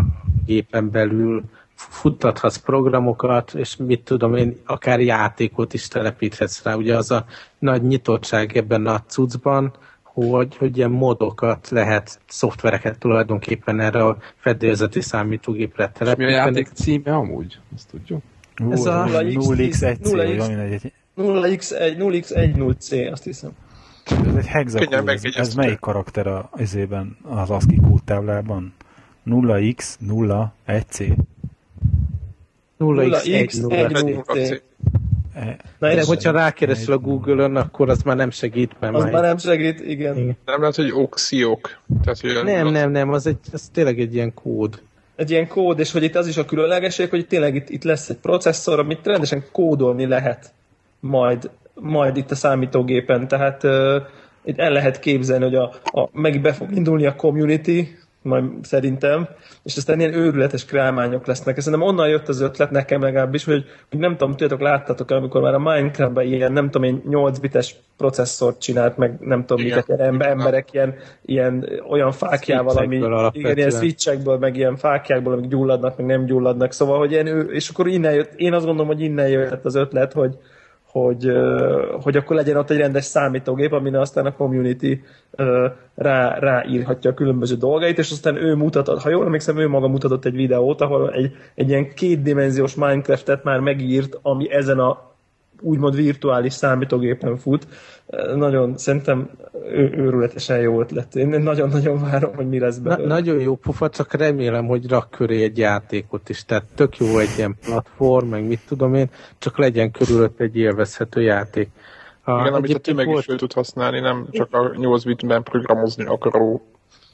gépen belül, futtathatsz programokat, és mit tudom én, akár játékot is telepíthetsz rá. Ugye az a nagy nyitottság ebben a cuccban, hogy, hogy ilyen modokat lehet, szoftvereket tulajdonképpen erre a fedélzeti számítógépre telepíteni. És mi a játék címe amúgy? Ezt tudjuk? Ez a 0x1c, 0x1c, azt hiszem. Ez egy hexakód, ez, ez melyik karakter a, ezében az ASCII kódtáblában? 0x, 0, 1c. 0x1 Na, De hogyha rákeresel a Google-ön, akkor az már nem segít. Mert az már, már nem segít, igen. igen. Nem lehet, hogy oxiok. Tehát, hogy nem, nem, nem, az, egy, az tényleg egy ilyen kód. Egy ilyen kód, és hogy itt az is a különlegesség, hogy tényleg itt, itt lesz egy processzor, amit rendesen kódolni lehet majd, majd itt a számítógépen. Tehát uh, itt el lehet képzelni, hogy a, a, meg be fog indulni a community, majd szerintem, és aztán ilyen őrületes krámányok lesznek. Szerintem onnan jött az ötlet nekem legalábbis, hogy, hogy nem tudom, tudjátok, láttatok amikor már a Minecraft-ban ilyen, nem tudom én, 8 bites processzort csinált, meg nem tudom, igen. miket, ilyen emberek ilyen, ilyen olyan fákjával, ami igen, ilyen switchekből, meg ilyen fákjákból, amik gyulladnak, meg nem gyulladnak, szóval, hogy ilyen, és akkor innen jött, én azt gondolom, hogy innen jött az ötlet, hogy, hogy, hogy akkor legyen ott egy rendes számítógép, amin aztán a community rá, ráírhatja a különböző dolgait, és aztán ő mutatott, ha jól emlékszem, ő maga mutatott egy videót, ahol egy, egy ilyen kétdimenziós Minecraft-et már megírt, ami ezen a úgymond virtuális számítógépen fut. Nagyon, szerintem ő, őrületesen jó ötlet. Én nagyon-nagyon várom, hogy mi lesz belőle. Na, nagyon jó pufa, csak remélem, hogy rak köré egy játékot is. Tehát tök jó egy ilyen platform, meg mit tudom én, csak legyen körülött egy élvezhető játék. A, Igen, amit a tömeg volt... is fel tud használni, nem csak a 8 bitben programozni akaró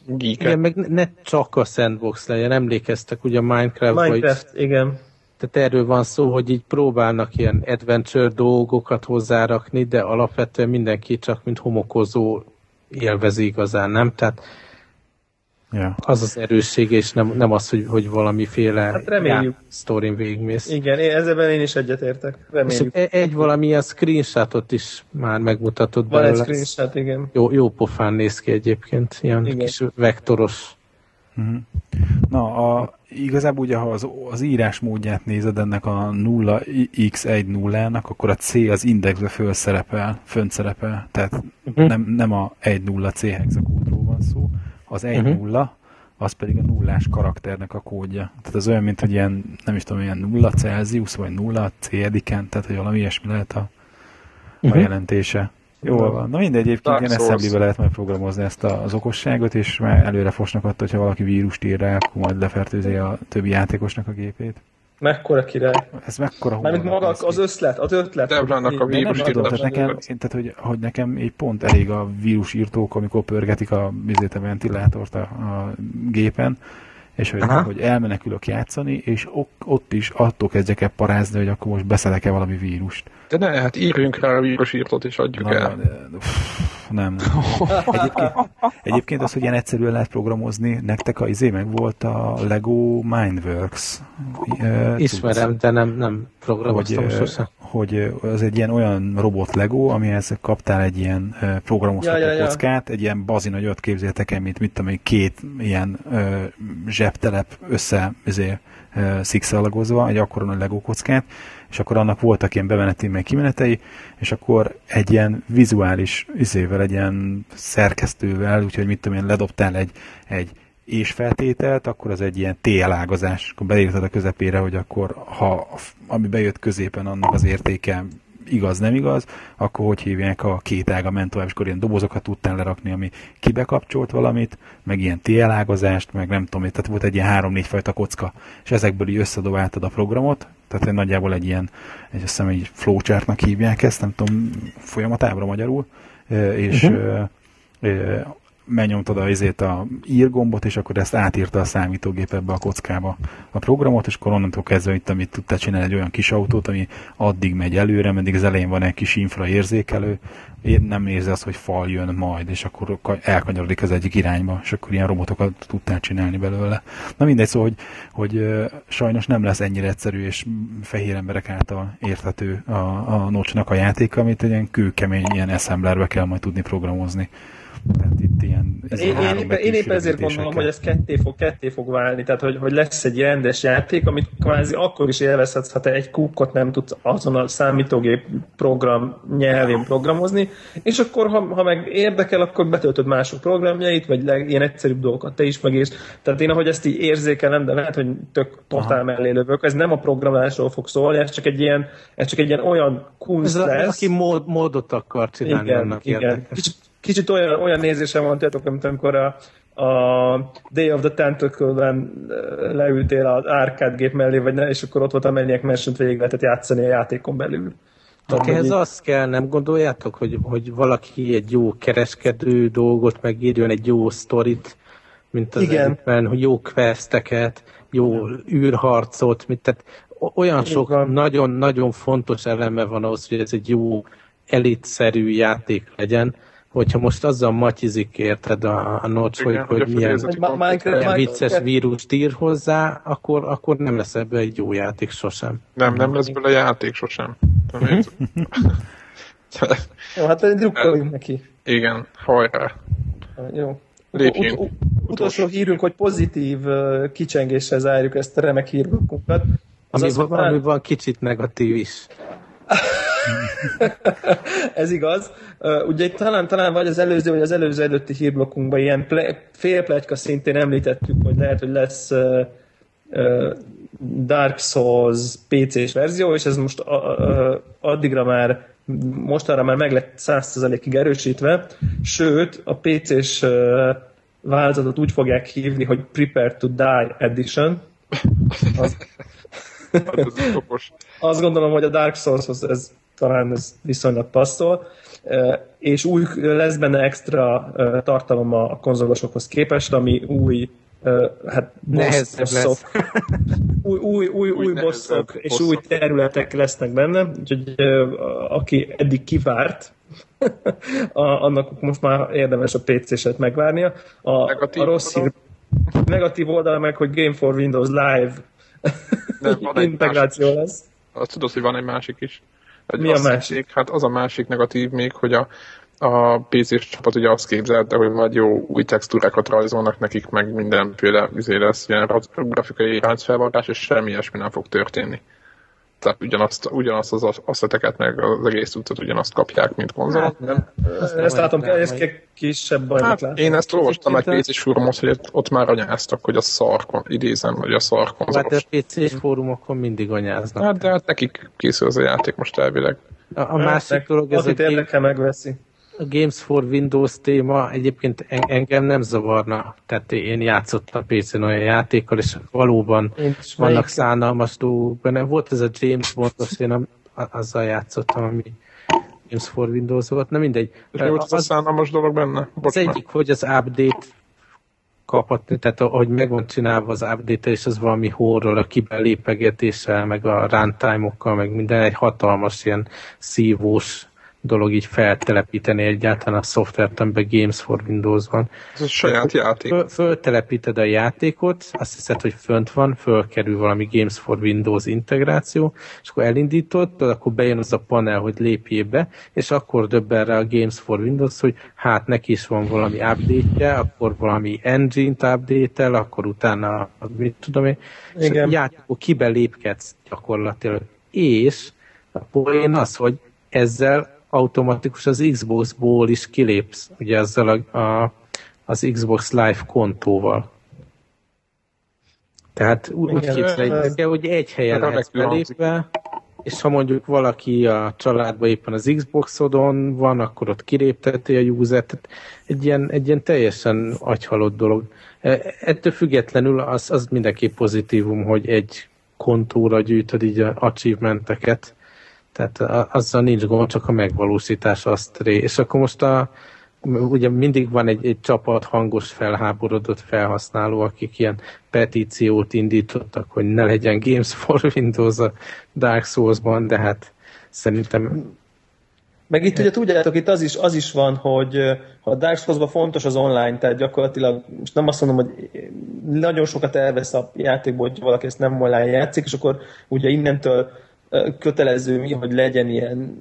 geeket. Igen, meg ne csak a sandbox legyen, emlékeztek ugye a Minecraft, Minecraft, vagy... igen tehát erről van szó, hogy így próbálnak ilyen adventure dolgokat hozzárakni, de alapvetően mindenki csak mint homokozó élvezi igazán, nem? Tehát ja. az az erősség, és nem, nem az, hogy, hogy valamiféle hát reméljük. sztorin végigmész. Igen, én, ezzel én is egyetértek. Reméljük. És egy valamilyen screenshotot is már megmutatott Van belőle. egy screenshot, igen. Jó, jó pofán néz ki egyébként, ilyen igen. kis vektoros. Mm-hmm. Na, a, igazából ugye, ha az, az írás módját nézed ennek a 0x1 0-nak, akkor a C az indexbe föl szerepel, fönt szerepel, tehát uh-huh. nem, nem a 1-0 C hexakódról van szó, az 1-0, uh-huh. az pedig a nullás karakternek a kódja. Tehát az olyan, mint hogy ilyen, nem is tudom, ilyen 0 Celsius, vagy 0 C ediken, tehát hogy valami ilyesmi lehet a, uh-huh. a jelentése. Jó van. Na mindegy, egyébként ilyen assembly lehet majd programozni ezt az okosságot, és már előre fosnak attól, hogyha valaki vírust ír rá, akkor majd lefertőzi a többi játékosnak a gépét. Mekkora király. Ez mekkora Mármint maga az ötlet, az ötlet. Devlának a vírus tehát nekem, én, tehát, hogy, hogy nekem egy pont elég a vírusírtók, amikor pörgetik a, a ventilátort a, a gépen, és hogy, hogy elmenekülök játszani, és ott is attól kezdjek el parázni, hogy akkor most beszedek-e valami vírust. De ne, hát írjunk rá a vírusírtót, és adjuk Na, el. De, nem. Egyébként, egyébként az, hogy ilyen egyszerűen lehet programozni, nektek a izé meg volt a Lego Mindworks. Ismerem, de nem, nem programoztam hogy, sosem. Hogy az egy ilyen olyan robot Lego, amihez kaptál egy ilyen programozható ja, ja, ja. kockát, egy ilyen bazin nagy öt képzeltek el, mint mit tudom két ilyen ö, zsebtelep össze izé, szikszalagozva, egy akkora nagy Lego kockát, és akkor annak voltak ilyen bemeneti, meg kimenetei, és akkor egy ilyen vizuális izével, egy ilyen szerkesztővel, úgyhogy mit tudom én, ledobtál egy, egy és feltételt, akkor az egy ilyen TL ágazás. Akkor beírtad a közepére, hogy akkor ha ami bejött középen, annak az értéke igaz, nem igaz, akkor hogy hívják a két ága ment tovább, és akkor ilyen dobozokat tudtál lerakni, ami kibekapcsolt valamit, meg ilyen TL meg nem tudom, tehát volt egy ilyen három-négy fajta kocka, és ezekből így összedobáltad a programot, tehát egy nagyjából egy ilyen, egy azt hiszem egy flowchartnak hívják ezt, nem tudom, folyamatábra magyarul, és uh-huh megnyomtad a, izét a írgombot, és akkor ezt átírta a számítógép ebbe a kockába a programot, és akkor onnantól kezdve itt, amit tudtál csinálni egy olyan kis autót, ami addig megy előre, meddig az elején van egy kis infraérzékelő, én nem érzi azt, hogy fal jön majd, és akkor elkanyarodik az egyik irányba, és akkor ilyen robotokat tudtál csinálni belőle. Na mindegy, szóval, hogy, hogy sajnos nem lesz ennyire egyszerű és fehér emberek által érthető a, a nocsnak a játéka, amit egy ilyen kőkemény ilyen assemblerbe kell majd tudni programozni. Tehát itt ilyen... Én, én, én éppen ezért gondolom, hogy ez ketté fog, ketté fog válni, tehát hogy, hogy lesz egy rendes játék, amit kvázi akkor is élvezhetsz, ha te egy kukkot nem tudsz azon a számítógép program nyelvén programozni, és akkor ha, ha meg érdekel, akkor betöltöd mások programjait, vagy leg, ilyen egyszerűbb dolgokat te is megérsz. Tehát én ahogy ezt így érzékelem, de lehet, hogy tök totál mellé lövök, ez nem a programásról fog szólni, ez csak egy ilyen, ez csak egy ilyen olyan kunst ez lesz. Aki mód, módot akar csinálni, igen, annak igen. Érdekes. Kicsit kicsit olyan, olyan nézésem van, tudjátok, mint amikor a, a Day of the Tentacle-ben leültél az arcade gép mellé, vagy ne, és akkor ott volt a Maniac mansion végig lehetett játszani a játékon belül. Csak ehhez így... az kell, nem gondoljátok, hogy, hogy valaki egy jó kereskedő dolgot megírjon, egy jó sztorit, mint az Igen. egyben, hogy jó questeket, jó űrharcot, mint, tehát olyan sok nagyon-nagyon fontos eleme van ahhoz, hogy ez egy jó elitszerű játék legyen, hogyha most azzal matyizik, érted a, a noc, hogy, hogy, hogy milyen, milyen vicces vírust ír hozzá, akkor, akkor nem lesz ebből egy jó játék sosem. Nem, nem lesz belőle játék sosem. jó, hát drukkoljunk neki. Igen, hajrá. Jó. Lépjünk. Ut- utolsó hírünk, hogy pozitív kicsengéssel zárjuk ezt a remek hírblokunkat. Az ami, az, van, ami van kicsit negatív is. Ez igaz. Ugye talán, talán vagy az előző, vagy az előző előtti hírblokkunkban ilyen ple, félplegyka szintén említettük, hogy lehet, hogy lesz uh, uh, Dark Souls PC-s verzió, és ez most uh, addigra már mostanra már meg lett 100%-ig erősítve, sőt, a PC-s uh, változatot úgy fogják hívni, hogy Prepare to Die Edition. Az, azt gondolom, hogy a Dark Souls-hoz ez talán ez viszonylag passzol, és új, lesz benne extra tartalom a konzolosokhoz képest, ami új hát lesz. új, új, új, új, bosszok és bosszok. új területek lesznek benne, úgyhogy aki eddig kivárt, annak most már érdemes a PC-set megvárnia. A, negatív a rossz hír, negatív oldal meg, hogy Game for Windows Live Nem, integráció másik. lesz. Azt tudod, hogy van egy másik is. Egy Mi a másik? Hát az a másik negatív még, hogy a, a PC-s csapat ugye azt képzelte, hogy vagy jó új textúrákat rajzolnak nekik, meg mindenféle izé lesz ilyen grafikai ráncfelvartás, és semmi ilyesmi nem fog történni tehát ugyanazt, ugyanazt az asszeteket, meg az egész utat ugyanazt kapják, mint konzolon. Hát, nem. Ezt, ezt látom, ez kisebb bajnak hát. Én ezt olvastam egy PC-s fórumot, hogy ott már anyáztak, hogy a szar, idézem, hogy a szar konzolos. Hát a PC-s fórumokon mindig anyáznak. Hát, de hát nekik készül az a játék most elvileg. A, a másik dolog, ez, hogy érdekel, megveszi a Games for Windows téma egyébként engem nem zavarna. Tehát én játszottam PC-n olyan játékkal, és valóban vannak szánalmas dolgok benne. Volt ez a James Bondos, én a, azzal játszottam, ami Games for Windows volt. Na mindegy. És mi volt az, az a szánalmas dolog benne? Bocs, az egyik, hogy az update kapott, tehát ahogy meg van csinálva az update és az valami horror a kibelépegetéssel, meg a runtime-okkal, meg minden egy hatalmas ilyen szívós dolog így feltelepíteni egyáltalán a szoftvert, amiben Games for Windows van. Ez a saját játék. Föl, föltelepíted a játékot, azt hiszed, hogy fönt van, fölkerül valami Games for Windows integráció, és akkor elindítod, akkor bejön az a panel, hogy lépjél be, és akkor döbben rá a Games for Windows, hogy hát neki is van valami update-je, akkor valami engine-t update akkor utána, mit tudom én, Igen. és játékok kibe lépkedsz gyakorlatilag. És a poén az, hogy ezzel automatikus az Xbox-ból is kilépsz, ugye ezzel a, a, az Xbox Live kontóval. Tehát úgy képzeljük hogy egy helyen lehet belépve, és ha mondjuk valaki a családban éppen az Xboxodon van, akkor ott kilépteti a user tehát egy ilyen, egy ilyen teljesen agyhalott dolog. E, ettől függetlenül az, az mindenképp pozitívum, hogy egy kontóra gyűjtöd így a achievementeket, tehát azzal nincs gond, csak a megvalósítás azt ré. És akkor most a, ugye mindig van egy, egy csapat hangos felháborodott felhasználó, akik ilyen petíciót indítottak, hogy ne legyen Games for Windows a Dark Souls-ban, de hát szerintem meg itt ugye tudjátok, itt az is, az is van, hogy ha a Dark souls fontos az online, tehát gyakorlatilag, most nem azt mondom, hogy nagyon sokat elvesz a játékból, hogy valaki ezt nem online játszik, és akkor ugye innentől kötelező mi, hogy legyen ilyen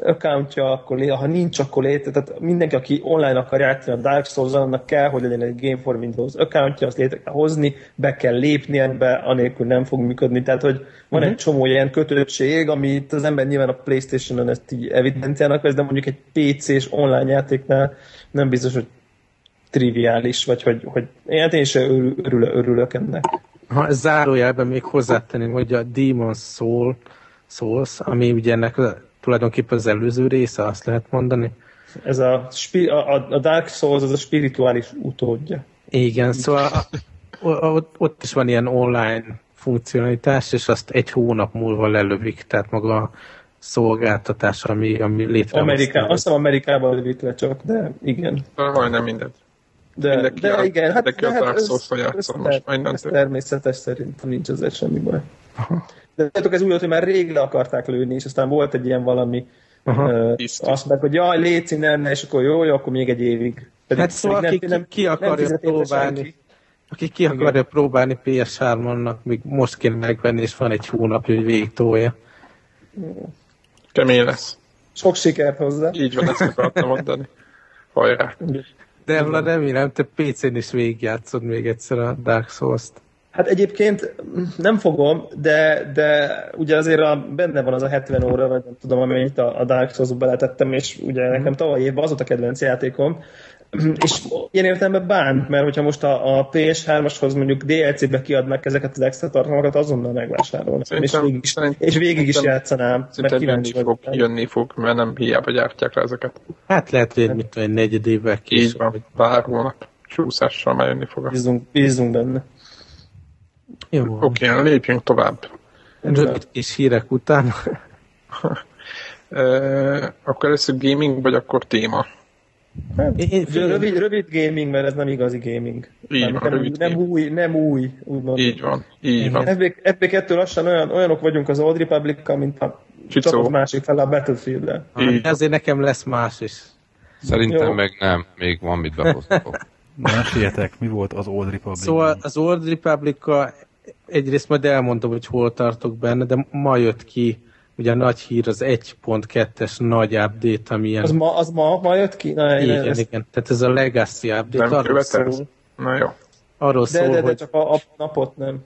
accountja, akkor ha nincs, akkor létre. Tehát mindenki, aki online akar játszani a Dark souls annak kell, hogy legyen egy Game for Windows accountja, azt létre kell hozni, be kell lépni ebbe, anélkül nem fog működni. Tehát, hogy van uh-huh. egy csomó ilyen kötöttség, amit az ember nyilván a Playstation-on ezt így evidenciának vesz, de mondjuk egy PC-s online játéknál nem biztos, hogy triviális, vagy hogy, hogy én, én is örül, örülök ennek. Ha zárójelben még hozzátenném, hogy a Demon Soul Souls, ami ugye ennek tulajdonképpen az előző része, azt lehet mondani. Ez a, a, a Dark Souls az a spirituális utódja. Igen, szóval ott, ott is van ilyen online funkcionalitás, és azt egy hónap múlva lelövik, tehát maga a szolgáltatás, ami, ami létre. Ameriká, azt hiszem Amerikában lövik le csak, de igen. Majdnem mindegy. De, de, de igen, hát, de hát ez, ez, ez természetes szerintem nincs az semmi baj. Aha. De tudjátok, ez úgy volt, hogy már rég le akarták lőni, és aztán volt egy ilyen valami Aha, azt meg, hogy jaj, légy nem, és akkor jó, jó, akkor még egy évig. Pedig hát szóval nem, aki nem, ki akarja nem próbálni, aki ki akarja Igen. próbálni PS3-annak, még most kéne megvenni, és van egy hónapja, hogy végig tolja. Kemény lesz. Sok sikert hozzá. Így van, ezt akartam mondani. Hajrá. De remélem, te PC-n is végigjátszod még egyszer a Dark Souls-t. Hát egyébként nem fogom, de, de ugye azért a, benne van az a 70 óra, vagy nem tudom, amennyit a, a Dark Souls-ba beletettem, és ugye nekem tavaly évben az volt a kedvenc játékom, és ilyen értelemben bánt, mert hogyha most a, a PS3-ashoz mondjuk DLC-be kiadnak ezeket az extra tartalmakat, azonnal megvásárolnak. És végig is, és végig is játszanám. Mert jönni fog, jönni fog, mert nem hiába gyártják le ezeket. Hát lehet, hogy mit egy negyed évvel később. Így van, bárhol csúszással már jönni fog. Bízunk, bízunk benne. Jó. Oké, okay, lépjünk tovább. Rövid kis hírek után. akkor először gaming, vagy akkor téma? Hát, én, rövid, rövid gaming, mert ez nem igazi gaming. Így van, nem, rövid nem gaming. új, nem új, úgymond. Így van, így van. FB2 lassan olyan, olyanok vagyunk az Old republic mint a csapat másik fel a Battlefield-el. Ezért nekem lesz más is. Szerintem Jó. meg nem, még van mit behoztok. Meséljetek, mi volt az Old Republic? Szóval az Old republic egyrészt majd elmondom, hogy hol tartok benne, de ma jött ki ugye a nagy hír az 1.2-es nagy update, ami ilyen... Az ma, az ma, ma jött ki? Na, igen, ezt... igen. Tehát ez a Legacy update. Nem arról szól, Na jó. Arról de, szól, de, de, hogy... csak a, a napot nem.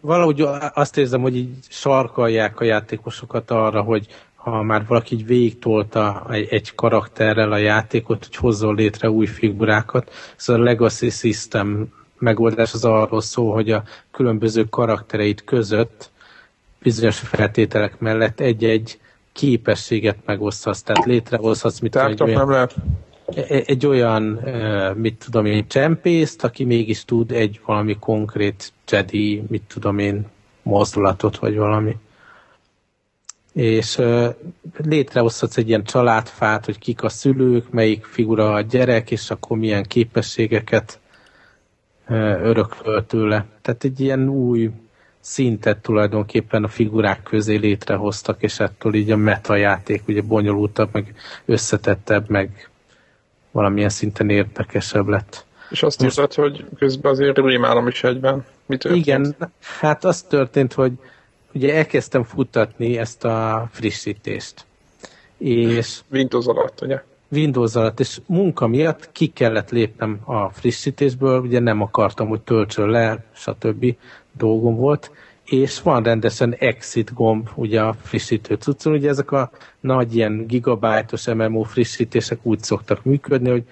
Valahogy azt érzem, hogy így sarkalják a játékosokat arra, hogy ha már valaki így végigtolta egy, karakterrel a játékot, hogy hozzon létre új figurákat. Szóval a Legacy System megoldás az arról szól, hogy a különböző karaktereit között bizonyos feltételek mellett egy-egy képességet megoszthatsz, tehát létrehozhatsz, mit egy olyan, nem lehet. E-, egy olyan, mit tudom én, csempészt, aki mégis tud egy valami konkrét Jedi, mit tudom én, mozdulatot, vagy valami. És létrehozhatsz egy ilyen családfát, hogy kik a szülők, melyik figura a gyerek, és akkor milyen képességeket örököl tőle. Tehát egy ilyen új szintet tulajdonképpen a figurák közé létrehoztak, és ettől így a meta játék ugye bonyolultabb, meg összetettebb, meg valamilyen szinten érdekesebb lett. És azt Most... írtad, hogy közben azért rémálom is egyben. Mi történt? Igen, hát az történt, hogy ugye elkezdtem futtatni ezt a frissítést. És Windows alatt, ugye? Windows alatt, és munka miatt ki kellett lépnem a frissítésből, ugye nem akartam, hogy töltsön le, stb. dolgom volt, és van rendesen exit gomb, ugye a frissítő cuccon, ugye ezek a nagy ilyen gigabájtos MMO frissítések úgy szoktak működni, hogy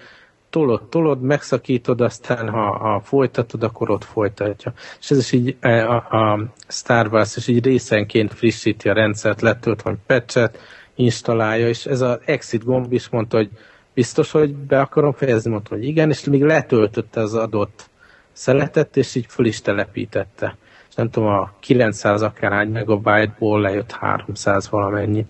tolod, tolod, megszakítod, aztán ha, ha folytatod, akkor ott folytatja. És ez is így e, a, a Star Wars is így részenként frissíti a rendszert, letölt vagy patchet, installálja, és ez az exit gomb is mondta, hogy biztos, hogy be akarom fejezni, mondta, hogy igen, és még letöltötte az adott szeletet, és így föl is telepítette. És nem tudom, a 900 akárhány megabyte-ból lejött 300 valamennyi.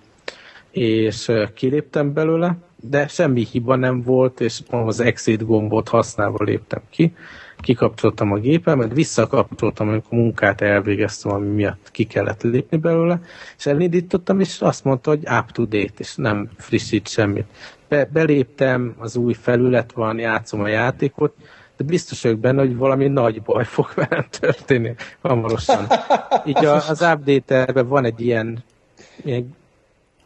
És kiléptem belőle, de semmi hiba nem volt, és az exit gombot használva léptem ki. Kikapcsoltam a gépemet, visszakapcsoltam, amikor munkát elvégeztem, ami miatt ki kellett lépni belőle, és elindítottam, és azt mondta, hogy up to date, és nem frissít semmit. Be, beléptem, az új felület van, játszom a játékot, de biztos vagyok benne, hogy valami nagy baj fog velem történni hamarosan. Így az update van egy ilyen, ilyen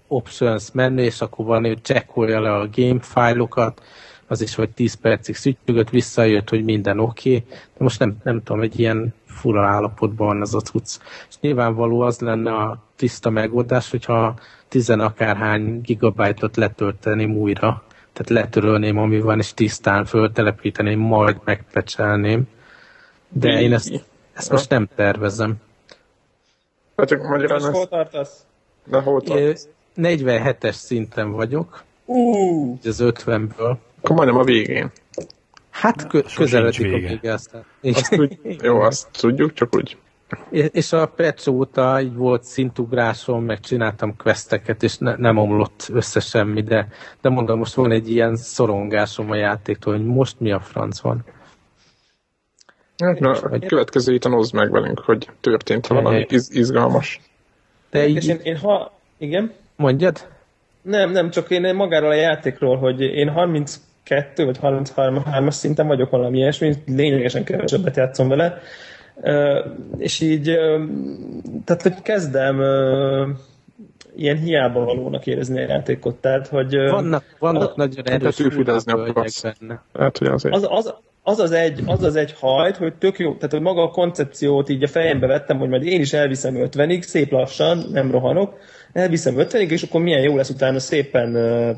options menü, és akkor van, hogy checkolja le a game fájlokat, az is, hogy 10 percig szütyögött, visszajött, hogy minden oké, okay, de most nem, nem tudom, egy ilyen fura állapotban van ez a cucc. És nyilvánvaló az lenne a tiszta megoldás, hogyha tizen akárhány gigabájtot letölteném újra, tehát letörölném, ami van, és tisztán föltelepíteném, majd megpecselném. De én ezt, ezt most nem tervezem. Hát csak magyarán ezt... hol tartasz? De hol tartasz? 47-es szinten vagyok. Uh. Az 50-ből. Akkor majdnem a végén. Hát kö- közeledik a vége aztán. Azt úgy, jó, azt tudjuk, csak úgy. És a patch óta így volt szintugrásom, meg csináltam questeket, és ne, nem omlott össze semmi, de, de mondom, most van egy ilyen szorongásom a játéktól, hogy most mi a franc van. Hát, na, a következő héten hozd meg velünk, hogy történt valami iz, izgalmas. De így... És én, én ha... Igen? Mondjad? Nem, nem, csak én magáról a játékról, hogy én 32 vagy 33-as szinten vagyok valami ilyesmi, lényegesen kevesebbet játszom vele, és így, tehát hogy kezdem ilyen hiába valónak érezni a játékot, tehát hogy... Vannak, vannak az, nagyon erős benne. Hát, hogy azért. Az, az, az az, egy, az az egy hajt, hogy tök jó, tehát hogy maga a koncepciót így a fejembe vettem, hogy majd én is elviszem 50-ig, szép lassan, nem rohanok, elviszem 50-ig, és akkor milyen jó lesz utána szépen uh,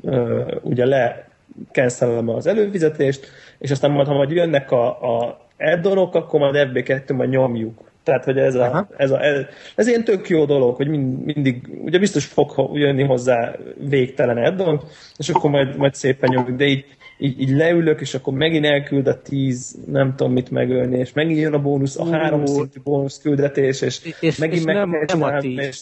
uh, ugye le cancelem az előfizetést, és aztán majd, ha majd jönnek a, a add akkor majd FB2 majd nyomjuk. Tehát, hogy ez, a, ez, a, ez, ez ilyen tök jó dolog, hogy mind, mindig, ugye biztos fog jönni hozzá végtelen addon, és akkor majd, majd szépen nyomjuk, de így, így, így leülök, és akkor megint elküld a tíz, nem tudom mit megölni, és megint jön a bónusz, a három szintű bónusz küldetés, és, és megint és meg nem, nem a tíz. És,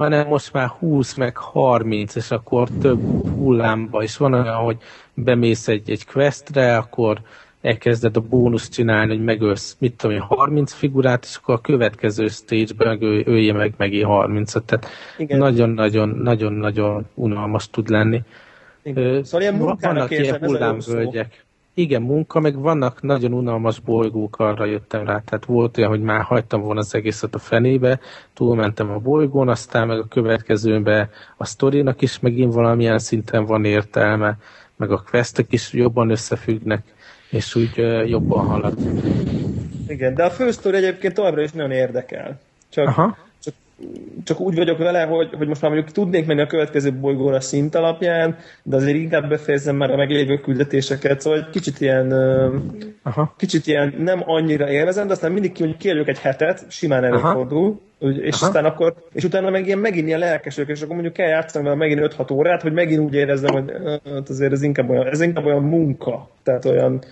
hanem most már 20 meg 30, és akkor több hullámba, és van olyan, hogy bemész egy, egy questre, akkor elkezded a bónusz csinálni, hogy megölsz, mit tudom én, 30 figurát, és akkor a következő stage-ben ölje meg megint 30-at. Tehát nagyon-nagyon-nagyon unalmas tud lenni. Igen. Szóval ilyen vannak ilyen hullámvölgyek. Igen, munka, meg vannak nagyon unalmas bolygók, arra jöttem rá. Tehát volt olyan, hogy már hagytam volna az egészet a fenébe, túlmentem a bolygón, aztán meg a következőbe a sztorinak is megint valamilyen szinten van értelme, meg a questek is jobban összefüggnek, és úgy jobban halad. Igen, de a fősztori egyébként továbbra is nagyon érdekel. Csak Aha csak úgy vagyok vele, hogy, hogy most már mondjuk tudnék menni a következő bolygóra szint alapján, de azért inkább befejezem már a meglévő küldetéseket, szóval egy kicsit ilyen, Aha. kicsit ilyen nem annyira élvezem, de aztán mindig ki, kérjük egy hetet, simán előfordul, és Aha. aztán akkor, és utána meg ilyen, megint ilyen lelkesök, és akkor mondjuk kell játszani vele megint 5-6 órát, hogy megint úgy érezzem, hogy hát azért ez inkább olyan, ez inkább olyan munka, tehát olyan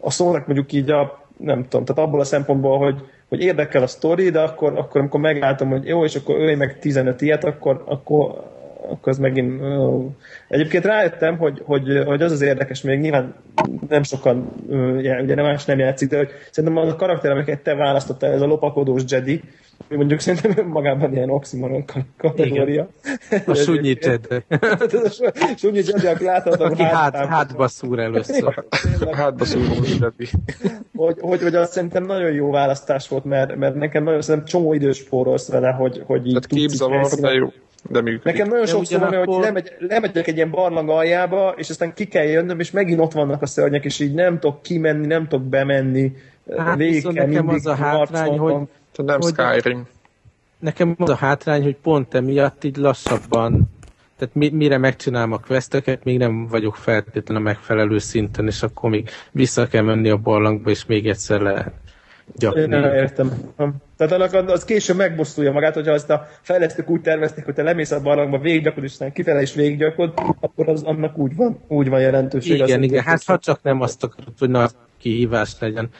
a szónak mondjuk így a, nem tudom, tehát abból a szempontból, hogy hogy érdekel a sztori, de akkor, akkor amikor meglátom, hogy jó, és akkor ölj meg 15 ilyet, akkor, akkor, akkor az megint... Egyébként rájöttem, hogy, hogy, hogy az az érdekes, még nyilván nem sokan, ugye nem más nem játszik, de hogy szerintem az a karakter, amiket te választottál, ez a lopakodós Jedi, mondjuk szerintem magában ilyen oxymoron kategória. A sunyi Jedi. a sunyi Jedi, aki láthatom Aki hát, hátba szúr először. hátba szúr Jedi. hogy, hogy, hogy azt szerintem nagyon jó választás volt, mert, mert nekem nagyon szerintem csomó idős spórolsz vele, hogy, hogy így Tehát képzavar, de jó. De működik. Nekem nagyon sokszor van, hogy lemegy, lemegyek egy ilyen barlang aljába, és aztán ki kell jönnöm, és megint ott vannak a szörnyek, és így nem tudok kimenni, nem tudok bemenni. Hát Végig nekem az a hátrány, hogy, nem hogy Skyrim. Nekem az a hátrány, hogy pont emiatt így lassabban tehát mi, mire megcsinálom a questeket, még nem vagyok feltétlenül a megfelelő szinten, és akkor még vissza kell menni a barlangba, és még egyszer le gyakni. Én nem értem. Tehát annak az később megbosszulja magát, hogyha azt a fejlesztők úgy tervezték, hogy te lemész a barlangba, végiggyakod, és kifele is végiggyakod, akkor az annak úgy van, úgy van jelentőség. Igen, igen, hát ha csak nem azt akarod, hogy nagy kihívás legyen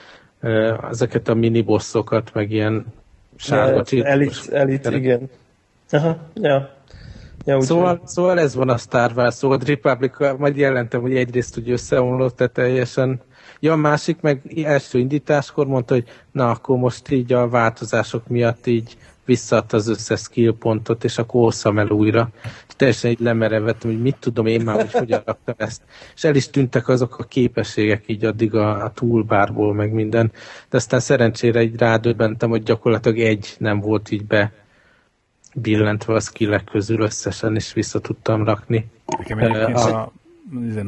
ezeket a minibossokat, meg ilyen sárga Elit, elit, igen. Aha, ja. Ja, szóval, szóval ez van a Star Wars, szóval Republic, majd jelentem, hogy egyrészt úgy összeomlott -e teljesen. Ja, a másik meg első indításkor mondta, hogy na, akkor most így a változások miatt így visszaadta az összes skill pontot, és akkor hosszam el újra. És teljesen így lemerevettem, hogy mit tudom én már, hogy hogyan raktam ezt. És el is tűntek azok a képességek így addig a, a toolbarból, meg minden. De aztán szerencsére így rádöbbentem, hogy gyakorlatilag egy nem volt így be billentve a skillek közül összesen, és vissza tudtam rakni. Nekem egyébként a, a,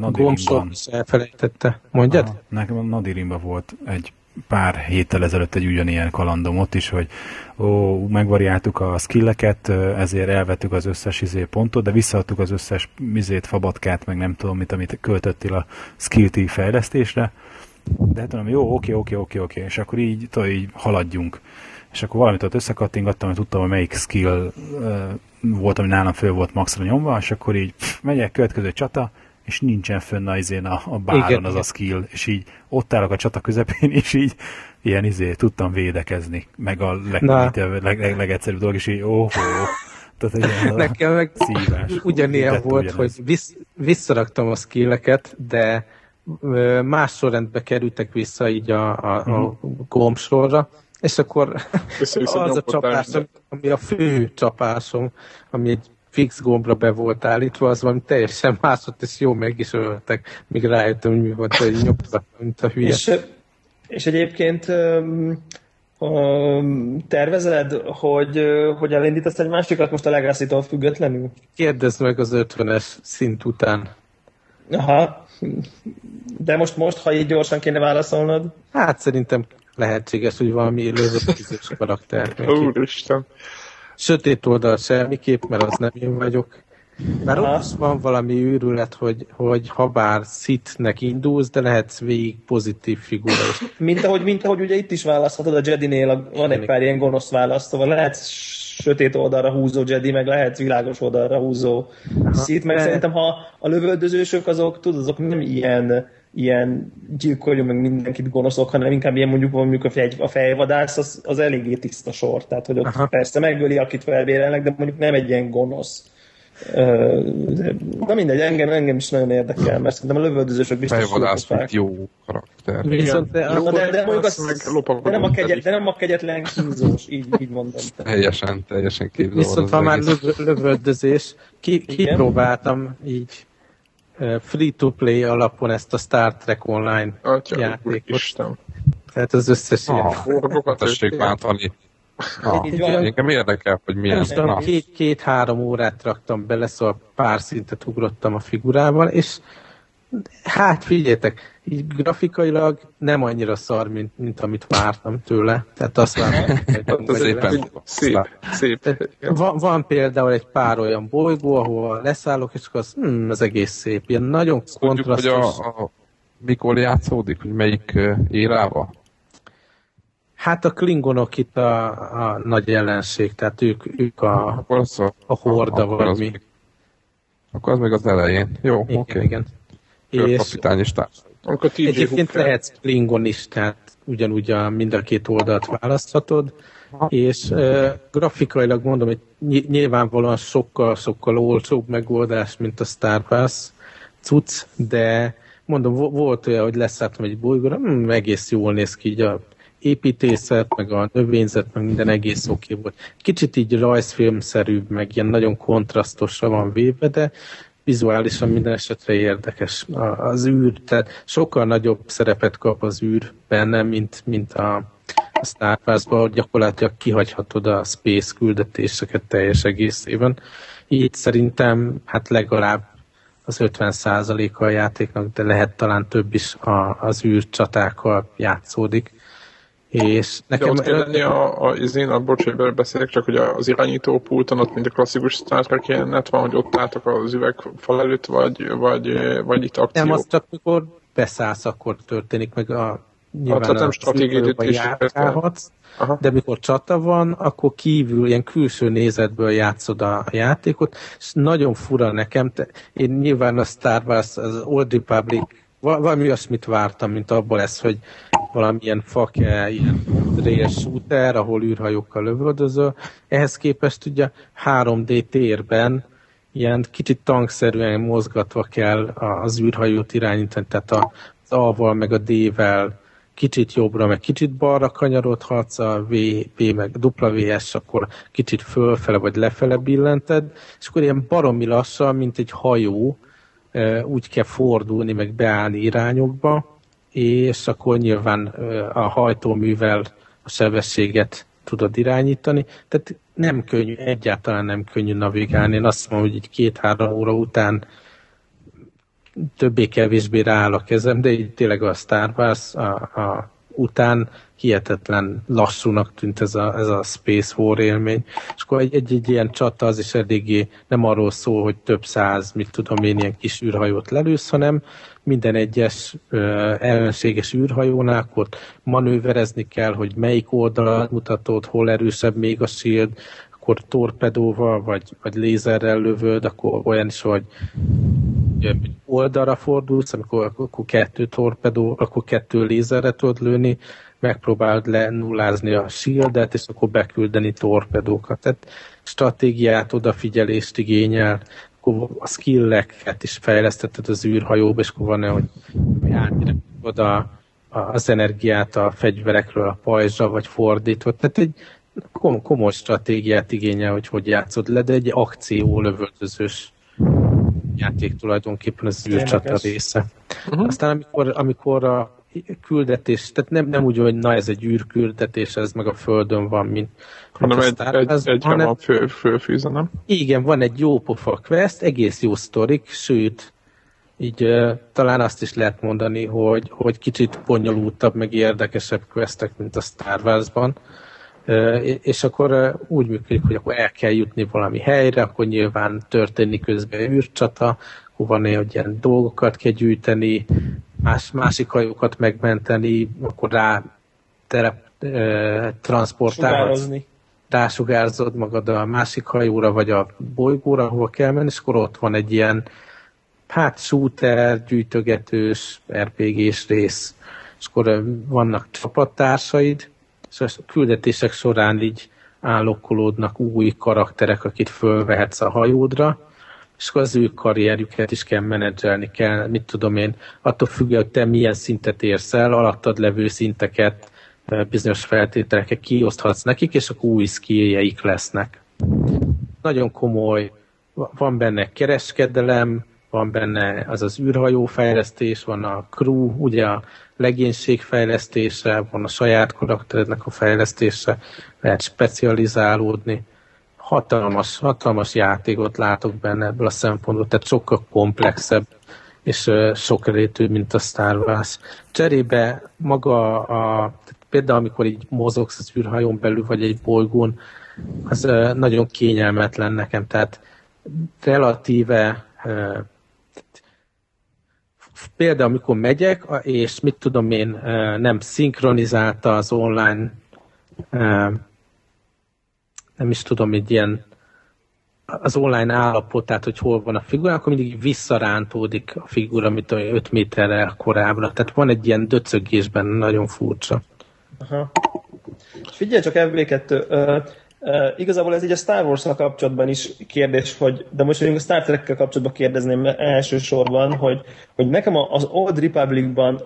a gombsor is elfelejtette. Mondjad? A, nekem a Nadirimban volt egy pár héttel ezelőtt egy ugyanilyen kalandom ott is, hogy ó, megvariáltuk a skilleket, ezért elvettük az összes izé pontot, de visszaadtuk az összes izét, fabatkát, meg nem tudom mit, amit költöttél a skill fejlesztésre. De hát mondom, jó, oké, oké, oké, oké, és akkor így, tudod, így haladjunk. És akkor valamit ott összekattingattam, hogy tudtam, hogy melyik skill uh, volt, ami nálam föl volt maxra nyomva, és akkor így pff, megyek, következő csata, és nincsen fönn a, izén a, a báron igen, az igen. a skill, és így ott állok a csata közepén, és így ilyen izé tudtam védekezni, meg a leg, leg, leg, legegyszerűbb dolog, és így óhó. Tehát Nekem meg szívás. ugyanilyen volt, ugyanez. hogy vissz, visszaraktam a skilleket, de más sorrendbe kerültek vissza így a, a, a mhm. gombsorra, és akkor az a csapásom, ami a fő csapásom, ami egy fix gombra be volt állítva, az valami teljesen mászott, és jó meg is öltek, míg rájöttem, hogy mi volt, hogy nyomta, mint a hülye. És, és egyébként um, tervezed, hogy, hogy elindítasz egy másikat most a Legacy-tól függetlenül? Kérdezd meg az 50-es szint után. Aha. De most, most, ha így gyorsan kéne válaszolnod? Hát szerintem lehetséges, hogy valami lövöldözős karakter. Úristen. Sötét oldal semmiképp, mert az nem én vagyok. Mert ott is van valami őrület, hogy, hogy ha bár szitnek indulsz, de lehetsz végig pozitív figura. Mint ahogy, mint ahogy ugye itt is választhatod, a Jedi-nél van egy pár ilyen gonosz választ, szóval lehet sötét oldalra húzó Jedi, meg lehet világos oldalra húzó szit, meg de... szerintem ha a lövöldözősök azok, tudod, azok nem ilyen ilyen gyilkoljon meg mindenkit gonoszok, hanem inkább ilyen mondjuk mondjuk a, fej, a fejvadász, az, az eléggé tiszta sor. Tehát, hogy ott Aha. persze megöli, akit felbérelnek, de mondjuk nem egy ilyen gonosz. Na mindegy, engem, engem is nagyon érdekel, mert szerintem a lövöldözősök biztos Fejvadász, jó karakter. Viszont de, jó, de, de, mondjuk az, de, nem a kegyet, de nem a kegyetlen kínzós, így, így mondom. Teljesen, teljesen képzelem. Viszont ha már lövöldözés, ki, kipróbáltam így free-to-play alapon ezt a Star Trek Online Atya, játékot. Isten. Tehát az összes ah, ilyen... Forgokat tessék váltani. Ah, engem érdekel, hogy milyen. Tudom, két, két-három órát raktam bele, szóval pár szintet ugrottam a figurával, és hát figyeljetek, így grafikailag nem annyira szar, mint, mint amit vártam tőle. Tehát azt vártam. szépen, szép, szép. Van, van, például egy pár olyan bolygó, ahol leszállok, és akkor az, hmm, az egész szép. Ilyen nagyon kontrasztos. Hogy a, a, mikor játszódik, hogy melyik uh, érával? Hát a klingonok itt a, a nagy ellenség, tehát ők, ők a, a, a horda, vagy mi. Akkor az még az elején. Jó, oké. Okay. Igen. És kapitány és társ. Egyébként lehetsz Klingon is, tehát ugyanúgy a, mind a két oldalt választhatod, és uh, grafikailag mondom, hogy nyilvánvalóan sokkal-sokkal olcsóbb megoldás, mint a Star Wars cucc, de mondom, volt olyan, hogy leszálltam egy bolygóra, hm, egész jól néz ki így a építészet, meg a növényzet, meg minden egész oké volt. Kicsit így rajzfilmszerűbb, meg ilyen nagyon kontrasztosra van véve, de vizuálisan minden esetre érdekes. Az űr, tehát sokkal nagyobb szerepet kap az űr benne, mint, mint a, a Star Wars-ban, gyakorlatilag kihagyhatod a space küldetéseket teljes egészében. Így szerintem hát legalább az 50%-a a játéknak, de lehet talán több is a, az űrcsatákkal játszódik. És nekem... De ott kell lenni a, a, az én, a bocs, hogy beszélek, csak hogy az irányító pulton ott, mint a klasszikus Star Trek jelenet van, hogy ott álltak az üvegfal előtt, vagy, vagy, vagy itt akció. Nem, az csak mikor beszállsz, akkor történik meg a nyilván hát, nem stratégiai de mikor csata van, akkor kívül, ilyen külső nézetből játszod a játékot, és nagyon fura nekem, te, én nyilván a Star Wars, az Old Republic valami olyasmit vártam, mint abból lesz, hogy valamilyen fake, ilyen rail shooter, ahol űrhajókkal lövöldöző. Ehhez képest ugye 3D térben ilyen kicsit tankszerűen mozgatva kell az űrhajót irányítani, tehát az A-val meg a D-vel kicsit jobbra, meg kicsit balra kanyarodhatsz, a V, V meg WS, akkor kicsit fölfele vagy lefele billented, és akkor ilyen baromi lassan, mint egy hajó, úgy kell fordulni, meg beállni irányokba, és akkor nyilván a hajtóművel a sebességet tudod irányítani. Tehát nem könnyű, egyáltalán nem könnyű navigálni. Én azt mondom, hogy egy két-három óra után többé-kevésbé rááll a kezem, de így tényleg a Star Wars a, a után hihetetlen lassúnak tűnt ez a, ez a Space War élmény. És akkor egy, egy ilyen csata az is eléggé nem arról szól, hogy több száz, mit tudom én, ilyen kis űrhajót lelősz, hanem minden egyes ellenséges űrhajónál akkor manőverezni kell, hogy melyik oldalon mutatod, hol erősebb még a shield, akkor torpedóval vagy, vagy lézerrel lövöd, akkor olyan is, hogy oldalra fordulsz, amikor akkor kettő torpedó, akkor kettő lézerre tudod lőni, megpróbálod lenullázni a shieldet, és akkor beküldeni torpedókat. Tehát stratégiát, odafigyelést igényel, akkor a skilleket is fejlesztetted az űrhajóba, és akkor van hogy átírod a, az energiát a fegyverekről a pajzsra, vagy fordítva. Tehát egy kom- komoly stratégiát igényel, hogy hogy játszod le, de egy akció lövöldözős játék tulajdonképpen az űrcsata része. Uh-huh. Aztán amikor, amikor a küldetés, tehát nem, nem úgy, hogy na ez egy űrküldetés, ez meg a Földön van, mint hanem egy, egy, egy hanem, fő, főfűze, nem? Igen, van egy jó pofa quest, egész jó sztorik, sőt, így uh, talán azt is lehet mondani, hogy, hogy kicsit bonyolultabb, meg érdekesebb questek, mint a Star Wars-ban. Uh, és akkor uh, úgy működik, hogy akkor el kell jutni valami helyre, akkor nyilván történik közben űrcsata, akkor van hogy ilyen dolgokat kell gyűjteni, más, másik hajókat megmenteni, akkor rá terep, uh, transportálhatsz. Rásugárzod magad a másik hajóra, vagy a bolygóra, ahol kell menni, és akkor ott van egy ilyen hát shooter, gyűjtögetős, RPG-s rész, és akkor vannak csapattársaid, és a küldetések során így állokkolódnak új karakterek, akit fölvehetsz a hajódra, és akkor az ő karrierjüket is kell menedzselni kell, mit tudom én, attól függően, hogy te milyen szintet érsz el, alattad levő szinteket bizonyos feltételekkel kioszthatsz nekik, és akkor új skilljeik lesznek. Nagyon komoly, van benne kereskedelem, van benne az az űrhajó fejlesztés, van a crew, ugye a legénység fejlesztése, van a saját karakterednek a fejlesztése, lehet specializálódni. Hatalmas, hatalmas játékot látok benne ebből a szempontból, tehát sokkal komplexebb és sok rétű, mint a Star Wars. Cserébe maga a, például amikor így mozogsz az űrhajón belül, vagy egy bolygón, az nagyon kényelmetlen nekem, tehát relatíve például amikor megyek, és mit tudom én, nem szinkronizálta az online nem is tudom, egy ilyen az online állapot, tehát hogy hol van a figura, akkor mindig visszarántódik a figura, mint 5 méterrel korábbra. Tehát van egy ilyen döcögésben, nagyon furcsa. Aha. Figyelj csak, FB2, uh, uh, igazából ez így a Star wars kapcsolatban is kérdés, hogy, de most mondjuk a Star Trek-kel kapcsolatban kérdezném elsősorban, hogy, hogy nekem az Old Republic-ban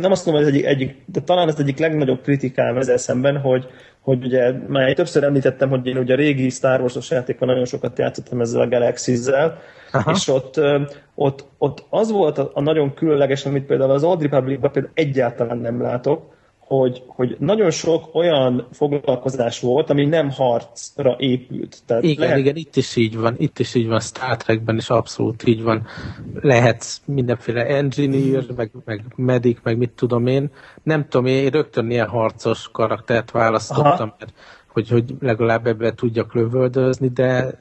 nem azt mondom, hogy egyik, egyik, de talán ez egyik legnagyobb kritikám ezzel szemben, hogy, hogy ugye már többször említettem, hogy én ugye a régi Star Wars-os játékon nagyon sokat játszottam ezzel a Galaxy-zel, és ott, ott, ott az volt a, a nagyon különleges, amit például az Old Republic-ban például egyáltalán nem látok, hogy, hogy nagyon sok olyan foglalkozás volt, ami nem harcra épült. Tehát igen, lehet... igen, itt is így van, itt is így van, Star Trekben is abszolút így van. Lehet mindenféle engineer, meg, meg medic, meg mit tudom én. Nem tudom, én rögtön ilyen harcos karaktert választottam, mert hogy, hogy legalább ebben tudjak lövöldözni, de,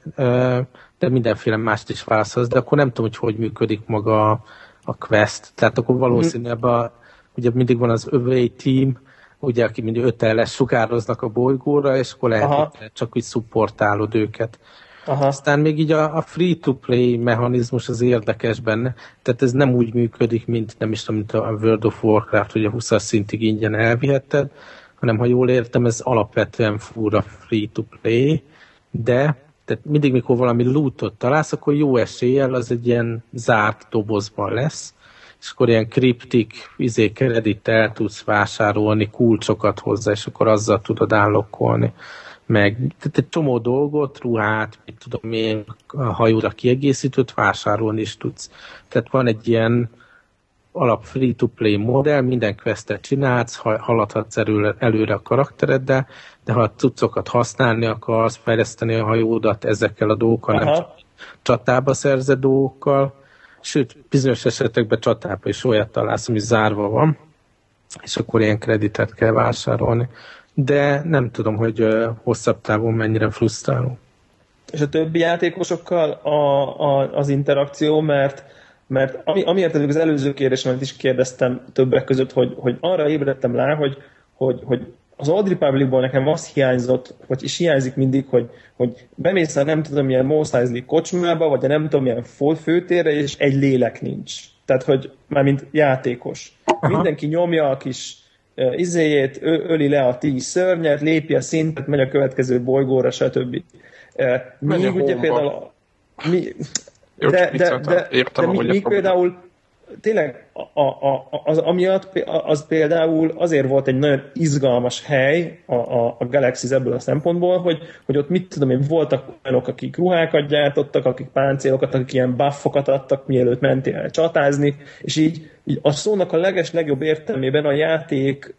de mindenféle mást is válaszolsz, de akkor nem tudom, hogy hogy működik maga a, a quest. Tehát akkor valószínűleg a ugye mindig van az övé team, ugye, aki mindig ötelles sugároznak a bolygóra, és akkor lehet, Aha. csak úgy szupportálod őket. Aha. Aztán még így a, a free-to-play mechanizmus az érdekes benne, tehát ez nem úgy működik, mint nem is tudom, mint a World of Warcraft, hogy a 20 szintig ingyen elvihetted, hanem ha jól értem, ez alapvetően fura free-to-play, de tehát mindig, mikor valami lootot találsz, akkor jó eséllyel az egy ilyen zárt dobozban lesz, és akkor ilyen kriptik izé kredit el tudsz vásárolni, kulcsokat hozzá, és akkor azzal tudod állokkolni. Meg tehát egy csomó dolgot, ruhát, mit tudom én, a hajóra kiegészítőt vásárolni is tudsz. Tehát van egy ilyen alap free-to-play modell, minden questet csinálsz, haladhatsz előre, előre a karaktereddel, de ha a cuccokat használni akarsz, fejleszteni a hajódat ezekkel a dolgokkal, Aha. nem csak csatába szerzett dolgokkal, sőt, bizonyos esetekben csatában is olyat találsz, ami zárva van, és akkor ilyen kreditet kell vásárolni. De nem tudom, hogy hosszabb távon mennyire frusztráló. És a többi játékosokkal a, a, az interakció, mert mert ami, amiért az előző kérdésemet is kérdeztem többek között, hogy, hogy arra ébredtem rá, hogy, hogy, hogy az Old Republicból nekem azt hiányzott, vagy is hiányzik mindig, hogy, hogy bemész a nem tudom milyen Mos Eisley kocsmába, vagy a nem tudom milyen főtérre, és egy lélek nincs. Tehát, hogy mármint játékos. Aha. Mindenki nyomja a kis uh, izéjét, öli le a tíz szörnyet, lépi a szintet, megy a következő bolygóra, stb. Uh, míg ugye például... Mi, de, de, de, de, de, de mi, például tényleg a, a, az amiatt az például azért volt egy nagyon izgalmas hely a, a, a Galaxy ebből a szempontból, hogy, hogy ott mit tudom én, voltak olyanok, akik ruhákat gyártottak, akik páncélokat, akik ilyen buffokat adtak, mielőtt mentél el csatázni, és így, így a szónak a leges legjobb értelmében a játék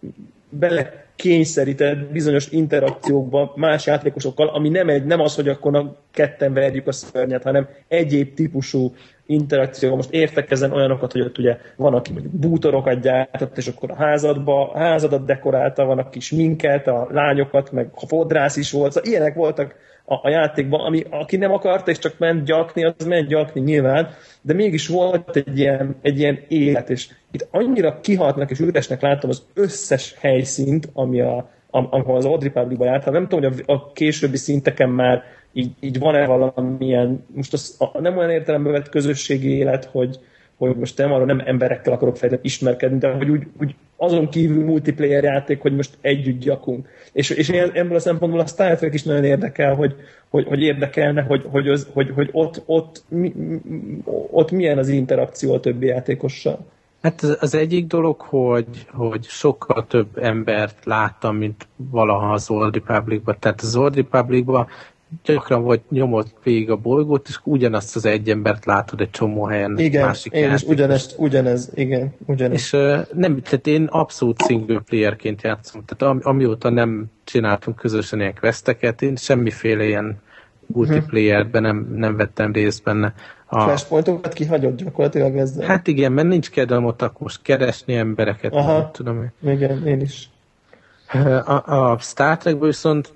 bele kényszerített bizonyos interakciókba más játékosokkal, ami nem, egy, nem az, hogy akkor a ketten verjük a szörnyet, hanem egyéb típusú interakció. Most értek ezen olyanokat, hogy ott ugye van, aki mondjuk bútorokat gyártott, és akkor a házadba, a házadat dekorálta, van, aki minket, a lányokat, meg a fodrász is volt. Szóval ilyenek voltak a, a játékban, ami, aki nem akarta, és csak ment gyakni, az ment gyakni nyilván, de mégis volt egy ilyen, egy ilyen élet, és itt annyira kihaltnak és üresnek láttam az összes helyszínt, ami a, ahol az Old Republic-ba jártam. Nem tudom, hogy a, a későbbi szinteken már így, így van-e valamilyen, most az, a, nem olyan értelemben vett közösségi élet, hogy, hogy most nem arra nem emberekkel akarok fejteni ismerkedni, de hogy úgy, úgy azon kívül multiplayer játék, hogy most együtt gyakunk. És, és én ebből a szempontból a Star Trek is nagyon érdekel, hogy, hogy, hogy érdekelne, hogy, hogy, az, hogy, hogy ott, ott, mi, ott milyen az interakció a többi játékossal. Hát az egyik dolog, hogy, hogy sokkal több embert láttam, mint valaha az Old Republic-ban. Tehát az Old Republic-ban gyakran vagy nyomod végig a bolygót, és ugyanazt az egy embert látod egy csomó helyen. Igen, másik én is ugyanezt, ugyanez, igen, ugyanez. És uh, nem, tehát én abszolút single playerként játszom, tehát am, amióta nem csináltunk közösen ilyen questeket, én semmiféle ilyen multiplayerben nem, nem vettem részt benne. A flashpointokat kihagyod gyakorlatilag ezzel? Hát igen, mert nincs kedvem ott akkor most keresni embereket, Aha, nem tudom én. Igen, én is. A, a Star Trekből viszont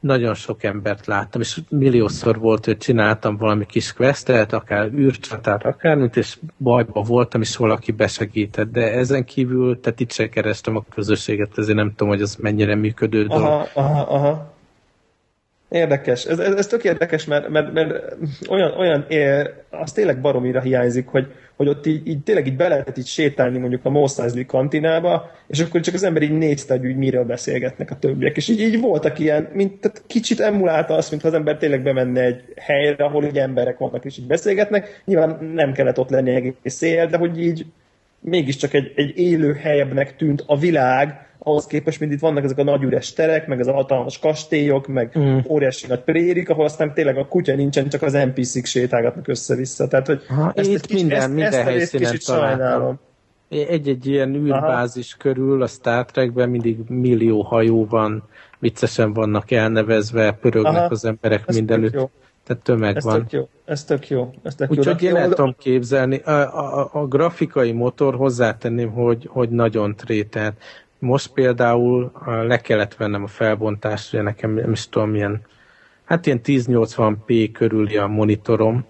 nagyon sok embert láttam, és milliószor volt, hogy csináltam valami kis questet, akár űrcsatát, akármit, és bajba voltam, és valaki besegített, de ezen kívül, tehát itt se kerestem a közösséget, ezért nem tudom, hogy az mennyire működő dolog. Aha, aha, aha. Érdekes. Ez, ez, ez tök érdekes, mert, mert, mert olyan, olyan az tényleg baromira hiányzik, hogy, hogy ott így, így tényleg így be lehetett így sétálni mondjuk a Mos Eisley kantinába, és akkor csak az ember így nézte, hogy úgy miről beszélgetnek a többiek. És így, így voltak ilyen, mint tehát kicsit emulálta azt, mintha az ember tényleg bemenne egy helyre, ahol így emberek vannak és így beszélgetnek. Nyilván nem kellett ott lenni egész szél, de hogy így mégiscsak egy, egy élő helyebbnek tűnt a világ, ahhoz képest, mint itt vannak ezek a nagy üres terek, meg az hatalmas kastélyok, meg mm. óriási nagy prérik, ahol aztán tényleg a kutya nincsen, csak az NPC-k sétálgatnak össze-vissza. Tehát, hogy Aha, ezt itt kicsit, minden, ezt, minden ezt helyszínen kicsit sajnálom. Egy-egy ilyen űrbázis Aha. körül a Star Trekben mindig millió hajó van, viccesen vannak elnevezve, pörögnek Aha, az emberek mindenütt. Tehát tömeg ez van. Tök jó. Ez tök jó. Ez tök Úgyhogy én el tudom képzelni. A, a, a grafikai motor hozzátenném, hogy, hogy nagyon trételt. Most például le kellett vennem a felbontást, ugye nekem nem is tudom milyen, hát ilyen 1080p körüli a monitorom,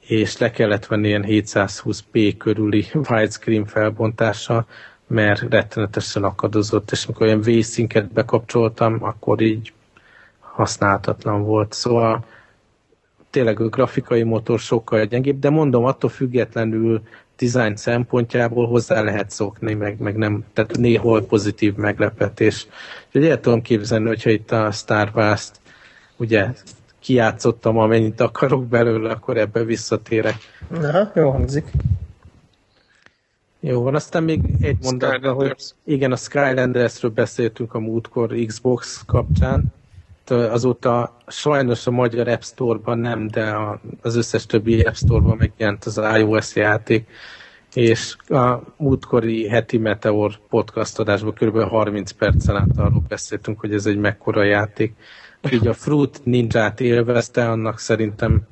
és le kellett venni ilyen 720p körüli widescreen felbontása, mert rettenetesen akadozott, és amikor olyan vészinket bekapcsoltam, akkor így használhatatlan volt. Szóval tényleg a grafikai motor sokkal gyengébb, de mondom, attól függetlenül design szempontjából hozzá lehet szokni, meg, meg nem, tehát néhol pozitív meglepetés. Úgyhogy el tudom képzelni, hogyha itt a Star Wars-t ugye kiátszottam, amennyit akarok belőle, akkor ebbe visszatérek. Aha, jó hangzik. Jó van, aztán még egy mondatban, hogy igen, a Skylandersről beszéltünk a múltkor Xbox kapcsán, azóta sajnos a magyar App Store-ban nem, de az összes többi App Store-ban megjelent az iOS játék, és a múltkori heti Meteor podcast adásban kb. 30 percen át arról beszéltünk, hogy ez egy mekkora játék. Így a Fruit Ninja-t élvezte, annak szerintem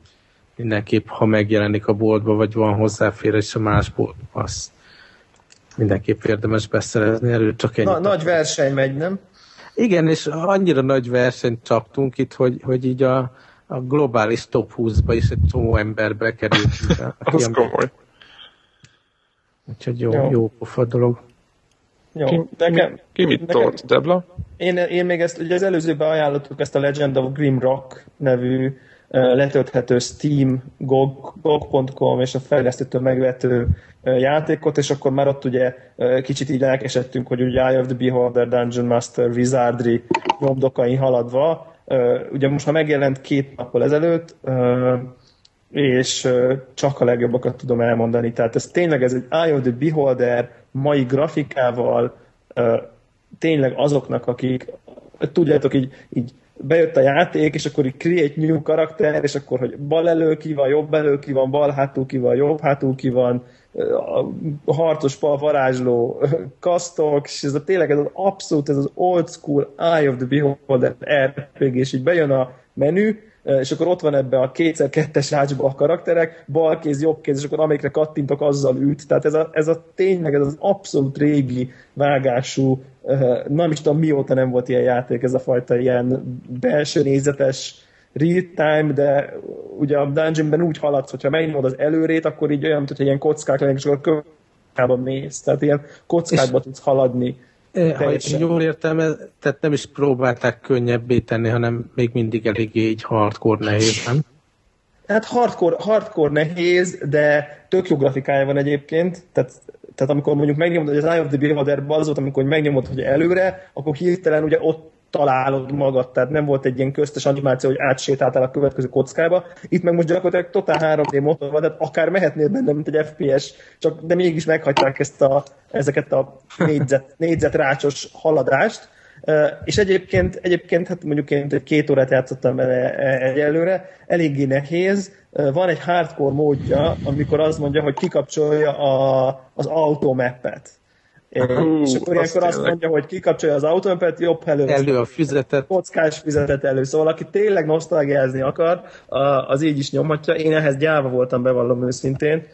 mindenképp, ha megjelenik a boltba, vagy van hozzáférés a más boltba, az mindenképp érdemes beszerezni erről, csak ennyi. Na, nagy verseny megy, nem? Igen, és annyira nagy versenyt csaptunk itt, hogy, hogy így a, a globális top 20-ba is egy csomó ember bekerült. Az komoly. Úgyhogy jó, jó. jó pofa dolog. Jó, ki, nekem, ki, ki mit nekem, tolt, Debla? Én, én még ezt, ugye az előzőben ajánlottuk ezt a Legend of Grim Rock nevű uh, letölthető Steam, GOG.com GOG és a fejlesztőtől megvető játékot, és akkor már ott ugye kicsit így lelkesedtünk, hogy ugye Eye of the Beholder, Dungeon Master, Wizardry nyomdokain haladva, ugye most már megjelent két nappal ezelőtt, és csak a legjobbakat tudom elmondani. Tehát ez tényleg ez egy Eye of the Beholder mai grafikával, tényleg azoknak, akik tudjátok, így, így bejött a játék, és akkor így create new karakter, és akkor, hogy bal elő ki van, jobb elő ki van, bal hátul ki van, jobb hátul ki van, a harcos pal varázsló kasztok, és ez a tényleg ez az abszolút, ez az old school Eye of the Beholder RPG, és így bejön a menü, és akkor ott van ebbe a kétszer kettes ácsba a karakterek, bal kéz, jobb kéz, és akkor amelyikre kattintok, azzal üt. Tehát ez a, ez a tényleg, ez az abszolút régi vágású, nem is tudom mióta nem volt ilyen játék, ez a fajta ilyen belső nézetes real-time, de ugye a dungeonben úgy haladsz, hogyha megnyomod az előrét, akkor így olyan, mint ilyen kockák lennék, és akkor kockába mész. Tehát ilyen kockákba tudsz haladni ha én jól értem, tehát nem is próbálták könnyebbé tenni, hanem még mindig eléggé így hardcore nehéz, nem? Hát hardcore, hardcore nehéz, de tök jó grafikája van egyébként, tehát, tehát amikor mondjuk megnyomod, hogy az Eye of the Beholder az volt, amikor megnyomod, hogy előre, akkor hirtelen ugye ott találod magad, tehát nem volt egy ilyen köztes animáció, hogy átsétáltál a következő kockába. Itt meg most gyakorlatilag totál 3D motor van, tehát akár mehetnél benne, mint egy FPS, csak de mégis meghagyták ezt a, ezeket a négyzet, négyzetrácsos haladást. És egyébként, egyébként hát mondjuk én egy két órát játszottam vele egyelőre, eléggé nehéz. Van egy hardcore módja, amikor azt mondja, hogy kikapcsolja a, az automappet. Uh, és akkor ilyenkor azt mondja, hogy kikapcsolja az autómpet, jobb elő, elő a füzetet. Kockás füzetet elő. Szóval aki tényleg nosztalgiázni akar, az így is nyomhatja. Én ehhez gyáva voltam, bevallom őszintén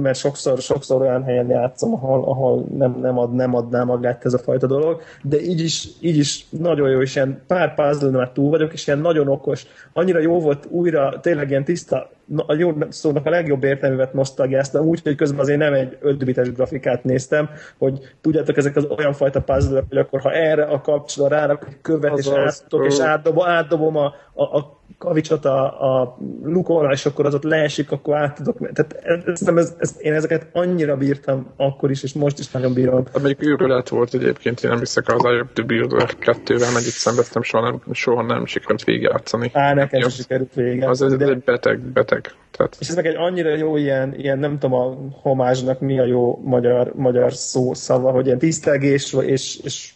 mert sokszor, sokszor olyan helyen játszom, ahol, ahol nem, nem, ad, nem adná magát ez a fajta dolog, de így is, így is nagyon jó, és ilyen pár puzzle már túl vagyok, és ilyen nagyon okos. Annyira jó volt újra, tényleg ilyen tiszta, a jó szónak a legjobb értelművet nosztalgiáztam, úgy, hogy közben azért nem egy 5 grafikát néztem, hogy tudjátok, ezek az olyan fajta puzzle hogy akkor ha erre a kapcsolat rárak egy követ, és áttok, és átdobom, átdobom a, a, a kavicsot a, a lukolra, és akkor az ott leesik, akkor át tudok. Tehát ez, ez, ez, én ezeket annyira bírtam akkor is, és most is nagyon bírom. Hát mondjuk őrület volt egyébként, én nem hiszek az Eye of the Builder 2-vel, mert itt szenvedtem, soha nem, soha nem sikerült végigjátszani. Á, nekem sem sikerült végigjátszani. Az, ez egy beteg, beteg. Tehát... És ez meg egy annyira jó ilyen, ilyen nem tudom a homázsnak mi a jó magyar, magyar szó szava, hogy ilyen tisztelgés és, és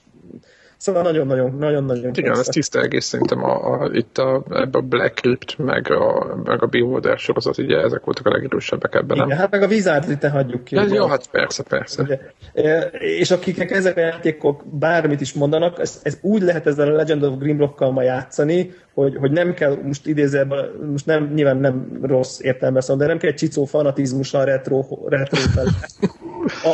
Szóval nagyon-nagyon, nagyon-nagyon. Igen, ez tiszta egész szerintem a, a, itt a, ebbe a Black Crypt, meg a, meg a Beholder sorozat, ugye ezek voltak a legerősebbek ebben, Igen, nem? hát meg a Wizard hagyjuk ki. Ez jó, hát persze, persze. Ugye, e, és akiknek ezek a játékok bármit is mondanak, ez, ez úgy lehet ezzel a Legend of Grimrockkal ma játszani, hogy, hogy nem kell, most idézőben, most nem, nyilván nem rossz értelme szó, de nem kell egy csicó fanatizmussal retro, retro fel.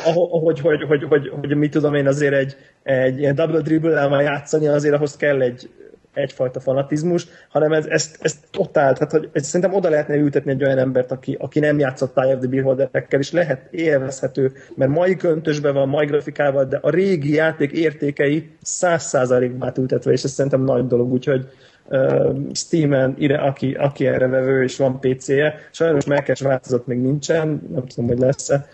Ahogy, hogy, hogy, hogy, hogy, mit tudom én azért egy, egy ilyen double dribble már játszani, azért ahhoz kell egy, egyfajta fanatizmus, hanem ez, ezt, ezt totál, tehát hogy ez szerintem oda lehetne ültetni egy olyan embert, aki, aki nem játszott Eye of Beholderekkel, és lehet élvezhető, mert mai köntösben van, mai grafikával, de a régi játék értékei száz százalékban átültetve, és ez szerintem nagy dolog, úgyhogy uh, Steam-en, ide, aki, aki erre vevő, és van PC-je, sajnos Mac-es változat még nincsen, nem tudom, hogy lesz-e,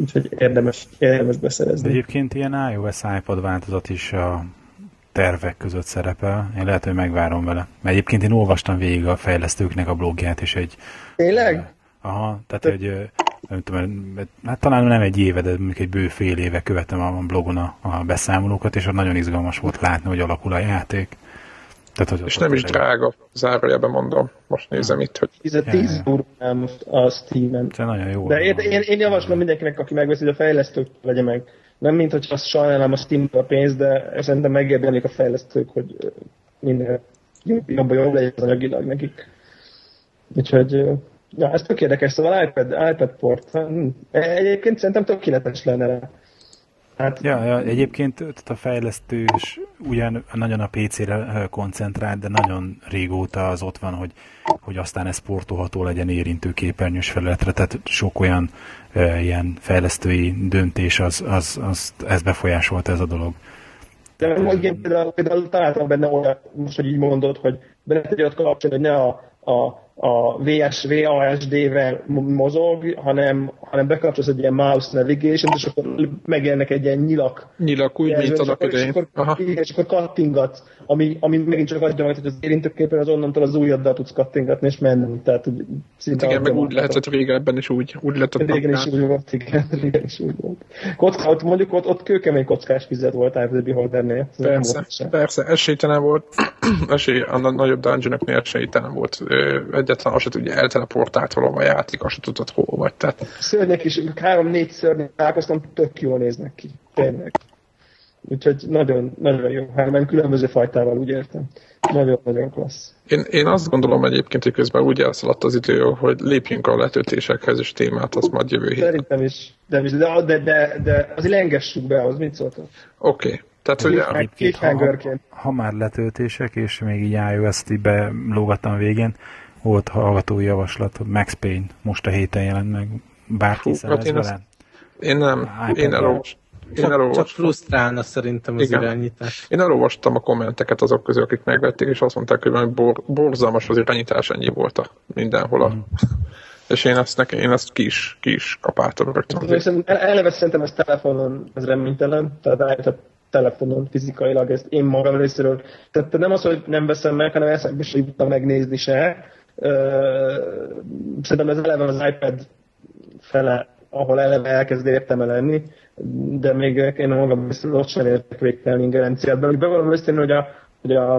úgyhogy érdemes, érdemes beszerezni. Egyébként ilyen iOS iPad változat is a tervek között szerepel. Én lehet, hogy megvárom vele. Mert egyébként én olvastam végig a fejlesztőknek a blogját, és egy... Tényleg? Aha, tehát egy... Nem tudom, hát talán nem egy éve, de mondjuk egy bő fél éve követem a blogon a, a beszámolókat, és ott nagyon izgalmas volt látni, hogy alakul a játék. Tehát, hogy és nem is drága, zárójelben mondom. Most nézem itt, hogy... 10 ja. most a Steam-en. Ez nagyon jó. De én, én, én javaslom mindenkinek, aki megveszi, hogy a fejlesztők vegye meg. Nem mint, hogy azt sajnálom a steam a pénzt, de szerintem megérdelik a fejlesztők, hogy minden jobban jobb legyen az anyagilag nekik. Úgyhogy ja, ez tök érdekes, szóval iPad, iPad port. Hm. Egyébként szerintem tökéletes lenne rá. Hát... Ja, ja, egyébként a fejlesztő is ugyan nagyon a PC-re koncentrált, de nagyon régóta az ott van, hogy, hogy aztán ez sportolható legyen érintő képernyős felületre, tehát sok olyan e, ilyen fejlesztői döntés, az, az, az, ez befolyásolta ez a dolog. De igen, például, például találtam benne olyan, most, hogy így mondod, hogy benne egy olyat kapcsolni, hogy ne a, a, a VS, VASD-vel mozog, hanem, hanem bekapcsolsz egy ilyen mouse navigation és akkor megjelennek egy ilyen nyilak. Nyilak, úgy, mint annak idején. És akkor, és akkor kattingatsz, ami, ami megint csak adja meg, hogy az érintőképpen az onnantól az ujjaddal tudsz kattingatni és menni. Tehát, hogy szinte igen, meg úgy lehetett régebben is úgy, úgy lehetett. Régen is úgy volt, igen, régen is úgy volt. Kocka, ott mondjuk ott, ott kőkemény kockás fizet volt Eye of the Beholdernél. Persze, persze, esélytelen volt, esély, a nagyobb dungeonoknél esélytelen volt. Egyetlen azt se tudja, elteleportált valahol a játék, azt se tudod, hol vagy. Tehát... Szörnyek is, három-négy szörnyek találkoztam, tök jól néznek ki. Tényleg. Úgyhogy nagyon, nagyon jó. Hárman különböző fajtával, úgy értem. Nagyon-nagyon klassz. Én, én azt gondolom egyébként, hogy közben úgy elszaladt az idő, hogy lépjünk a letöltésekhez, és témát azt majd jövő héten. Szerintem is. De, de, de, de, de azért lengessük be, az mit szóltok? Oké. Okay. Tehát, hogy Egyébként, ha, ha, már letöltések, és még így iOS-t így belógattam végén, volt hallgatói javaslat, hogy Max Payne most a héten jelent meg. Bárki Hú, hát én, azt, én nem. Én elolvastam. Én csak, csak frusztrálna szerintem az Igen. irányítás. Én elolvastam a kommenteket azok közül, akik megvették, és azt mondták, hogy bor, borzalmas az irányítás, ennyi volt a mindenhol. A... Mm. és én ezt, neki, én ezt ki is, ki is kapáltam rögtön. Eleve szerintem ez telefonon ez reménytelen, tehát a telefonon fizikailag, ezt én magam részéről. Tehát nem az, hogy nem veszem meg, hanem eszembe is jutottam megnézni se. Szerintem ez eleve az iPad fele, ahol eleve elkezd értelme lenni, de még én magam ott sem értek végtelen ingerenciát. De bevallom őszintén, hogy a, hogy a,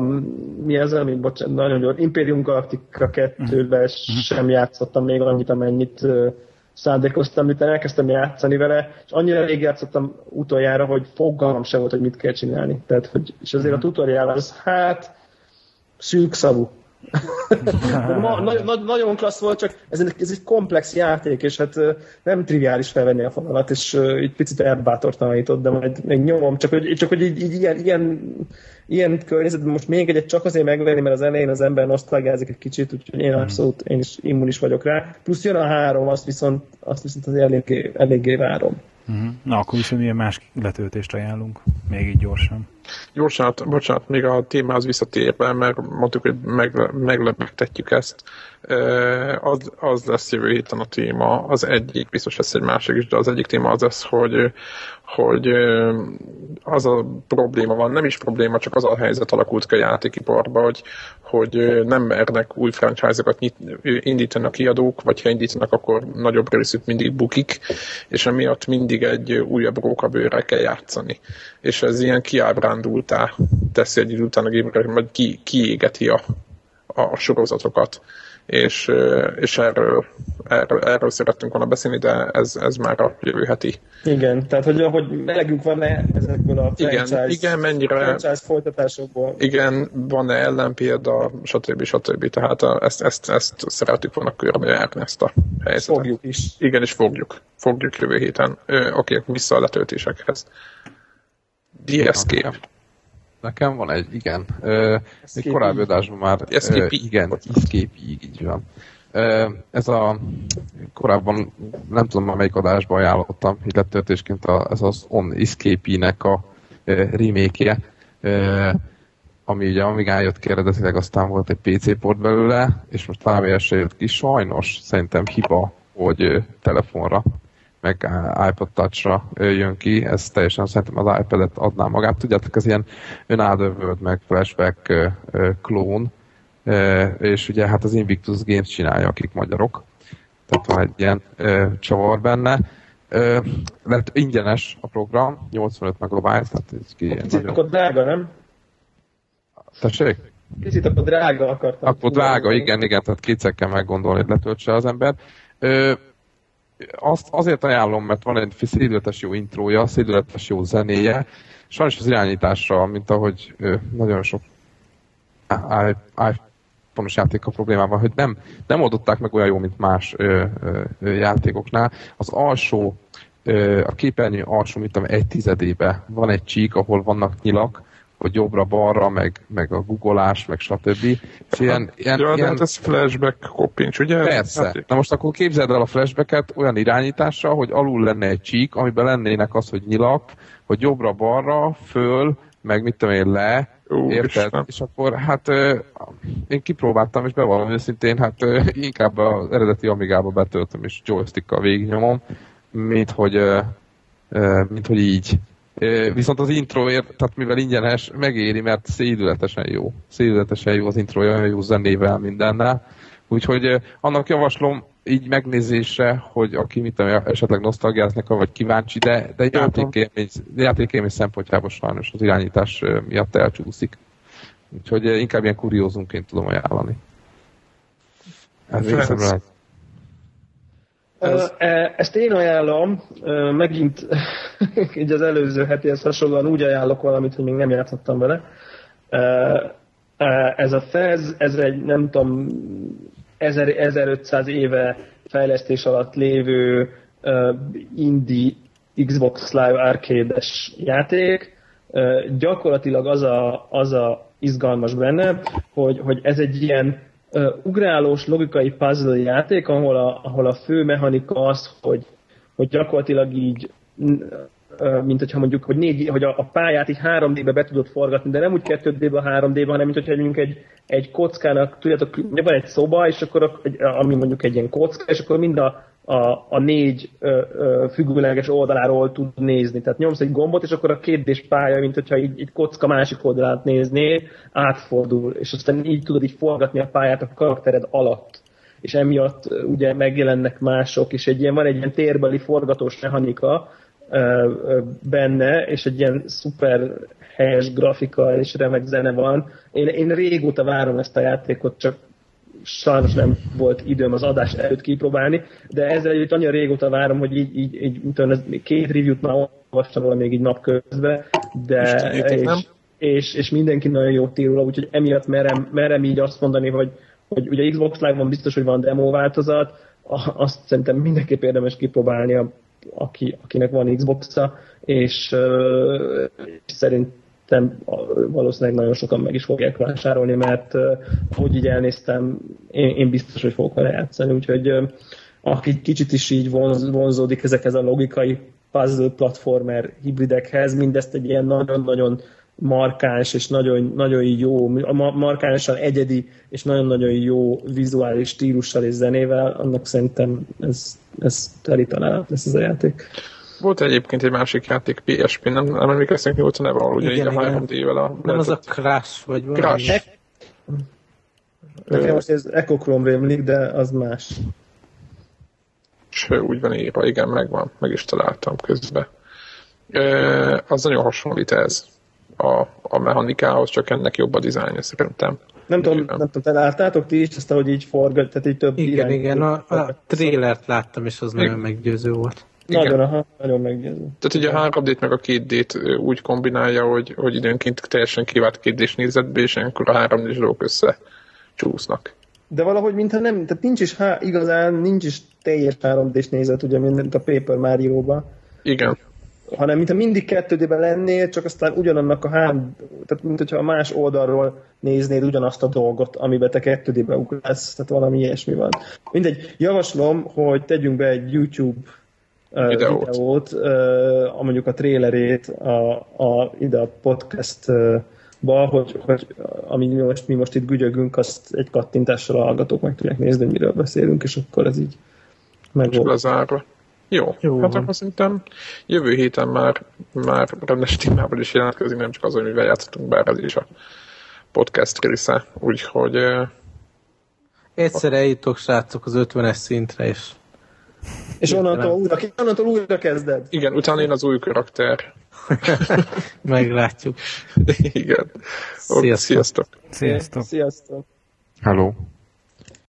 mi ez, ami, bocsánat, nagyon gyors, Imperium Galactica 2-ben mm. sem játszottam még annyit, amennyit szándékoztam, miután elkezdtem játszani vele, és annyira rég játszottam utoljára, hogy fogalmam sem volt, hogy mit kell csinálni. Tehát, hogy, és azért a tutoriál az, hát, szűkszavú. Ma, nagyon, nagyon klassz volt, csak ez, ez egy komplex játék, és hát nem triviális felvenni a fonalat, és egy picit elbátortalanított, de majd még nyomom, csak hogy, csak, hogy így, így ilyen, ilyen, ilyen környezetben most még egyet csak azért megvenni, mert az elején az ember nosztalgiázik egy kicsit, úgyhogy én abszolút én is immunis vagyok rá. Plusz jön a három, azt viszont, azt viszont azért eléggé, eléggé várom. Uh-huh. Na, akkor viszont milyen más letöltést ajánlunk? Még így gyorsan. Gyorsan, bocsánat, még a témához visszatérve, mert mondtuk, hogy megle, meglepetjük ezt. Az, az lesz jövő héten a téma, az egyik, biztos lesz egy másik is, de az egyik téma az lesz, hogy, hogy az a probléma van, nem is probléma, csak az a helyzet alakult ki a játékiparba, hogy, hogy nem mernek új franchise-okat indítani a kiadók, vagy ha indítanak, akkor nagyobb részük mindig bukik, és emiatt mindig egy újabb rókabőre kell játszani. És ez ilyen kiábrándultá teszi egy idő után a gémre, vagy ki, kiégeti a, a sorozatokat és, és erről, erről, erről szerettünk volna beszélni, de ez, ez már a jövő heti. Igen, tehát hogy, hogy melegünk van-e ezekből a franchise, igen, igen, mennyire, franchise folytatásokból? Igen, van-e ellenpélda, stb. stb. Tehát a, ezt, ezt, ezt szeretjük volna körbe járni, ezt a helyzetet. Fogjuk is. Igen, és fogjuk. Fogjuk jövő héten. Oké, okay, vissza a letöltésekhez. DSK. Nekem van egy, igen. Uh, egy korábbi adásban már... Uh, igen, Escape, így van. Uh, ez a korábban, nem tudom már melyik adásban ajánlottam, a, ez az On Escape-nek a uh, remake uh, ami ugye Amigán jött ki eredetileg, aztán volt egy PC port belőle, és most távélyesre jött ki. Sajnos szerintem hiba, hogy telefonra meg iPod Touch-ra jön ki, ez teljesen szerintem az iPad-et adná magát. Tudjátok, ez ilyen önáldövöld meg flashback klón, és ugye hát az Invictus Games csinálja, akik magyarok. Tehát van egy ilyen csavar benne. Lett ingyenes a program, 85 megabyte, tehát ez ki Kicsit nagyon... akkor drága, nem? Tessék? Kicsit akkor drága akartam. Akkor drága, igen, igen, tehát kétszer kell meggondolni, hogy letöltse az ember azt azért ajánlom, mert van egy szédületes jó intrója, szédületes jó zenéje, sajnos az irányításra, mint ahogy nagyon sok iPhone-os játék a problémával, hogy nem, nem oldották meg olyan jó, mint más ö, ö, játékoknál. Az alsó, ö, a képernyő alsó, mint egy tizedébe van egy csík, ahol vannak nyilak, hogy jobbra-balra, meg, meg a googolás, meg stb. És ilyen, ilyen, ja, ilyen... hát ez flashback koppincs, ugye? Persze. Hát... Na most akkor képzeld el a flashbacket olyan irányításra, hogy alul lenne egy csík, amiben lennének az, hogy nyilak, hogy jobbra-balra, föl, meg mit tudom én, le, Ú, Érted? Isten. És akkor hát én kipróbáltam, és bevallom őszintén, hát inkább az eredeti Amigába betöltöm, és joystickkal végignyomom, mint hogy, mint hogy így. Viszont az introért, tehát mivel ingyenes, megéri, mert szédületesen jó. Szédületesen jó az intro, olyan jó zenével, mindennel. Úgyhogy annak javaslom így megnézésre, hogy aki mit tudom, esetleg nosztalgiáznak, vagy kíváncsi, de, de játékélmény, játékélmény szempontjából sajnos az irányítás miatt elcsúszik. Úgyhogy inkább ilyen kuriózunként tudom ajánlani. Ez ez... Ez... Ezt én ajánlom, megint így az előző hetihez hasonlóan úgy ajánlok valamit, hogy még nem játszottam vele. Ez a Fez, ez egy nem tudom 1500 éve fejlesztés alatt lévő indie Xbox Live arcade-es játék. Gyakorlatilag az a, az a izgalmas benne, hogy, hogy ez egy ilyen ugrálós logikai puzzle játék, ahol a, ahol a fő mechanika az, hogy, hogy gyakorlatilag így mint hogyha mondjuk, hogy, négy, hogy a, pályát így 3D-be be tudod forgatni, de nem úgy 2D-be, 3D-be, hanem mint hogyha mondjuk egy, egy kockának, tudjátok, van egy szoba, és akkor, ami mondjuk egy ilyen kocka, és akkor mind a, a, a négy ö, ö, függőleges oldaláról tud nézni. Tehát nyomsz egy gombot, és akkor a kérdés pálya, mint hogyha így, így kocka másik oldalát nézné, átfordul, és aztán így tudod így forgatni a pályát a karaktered alatt és emiatt ugye megjelennek mások, és egy ilyen, van egy ilyen térbeli forgatós mechanika, benne, és egy ilyen szuper helyes grafika és remek zene van. Én, én régóta várom ezt a játékot, csak sajnos nem volt időm az adás előtt kipróbálni, de ezzel együtt annyira régóta várom, hogy így, így, így tudom, két review-t már olvastam róla még így napközben, de és, és, és, mindenki nagyon jó ír róla, úgyhogy emiatt merem, merem így azt mondani, hogy, hogy ugye Xbox Live-on biztos, hogy van demo változat, azt szerintem mindenképp érdemes kipróbálni aki, akinek van Xbox-a, és, uh, szerintem valószínűleg nagyon sokan meg is fogják vásárolni, mert ahogy így elnéztem, én, én biztos, hogy fogok vele játszani, úgyhogy aki kicsit is így vonz, vonzódik ezekhez a logikai puzzle platformer hibridekhez, mindezt egy ilyen nagyon-nagyon markáns és nagyon, nagyon jó, markánsan egyedi és nagyon-nagyon jó vizuális stílussal és zenével, annak szerintem ez, ez teli lesz ez a játék. Volt egyébként egy másik játék PSP, nem, nem emlékeztek, mi volt a neve, ugye igen, így a 3D-vel a... Nem az a Crash, vagy valami. Crash. Nekem most ez Echochrome rémlik, de az más. És úgy van írva, igen, megvan, meg is találtam közben. E, az nagyon hasonlít ez a, a mechanikához, csak ennek jobb a dizájnja szerintem. Nem tudom, nem tudom, te láttátok ti is ezt, ahogy így forgat, tehát így több Igen, igen, a, a trélert láttam, és az igen. nagyon meggyőző volt. Igen. Nagyon, aha, nagyon meggyőző. Tehát ugye a 3D-t meg a 2D-t úgy kombinálja, hogy, hogy időnként teljesen kivált 2 nézetbe, és ilyenkor a 3 d dolgok össze csúsznak. De valahogy mintha nem, tehát nincs is, há, igazán nincs is teljes 3 d nézet, ugye, mint a Paper Mario-ban. Igen hanem mintha mindig kettődében lennél, csak aztán ugyanannak a három, tehát mint hogyha a más oldalról néznéd ugyanazt a dolgot, amiben te kettődében ugrálsz, tehát valami ilyesmi van. Mindegy, javaslom, hogy tegyünk be egy YouTube videót, videót uh, mondjuk a trailerét a, a, ide a podcast uh, ba, hogy, hogy ami mi most, mi most itt gügyögünk, azt egy kattintással a hallgatók meg tudják nézni, hogy miről beszélünk, és akkor ez így meg lezárva. Jó, Jó hát akkor szerintem jövő héten már, már rendes témával is jelentkezik, nem csak az, hogy mivel játszottunk, bár ez is a podcast része, úgyhogy... Egyszer eljutok, srácok, az 50-es szintre, és... És onnantól újra, onnantól újra kezded. Igen, utána én az új karakter. Meglátjuk. Igen. Sziasztok. Sziasztok. Sziasztok. Sziasztok. Hello.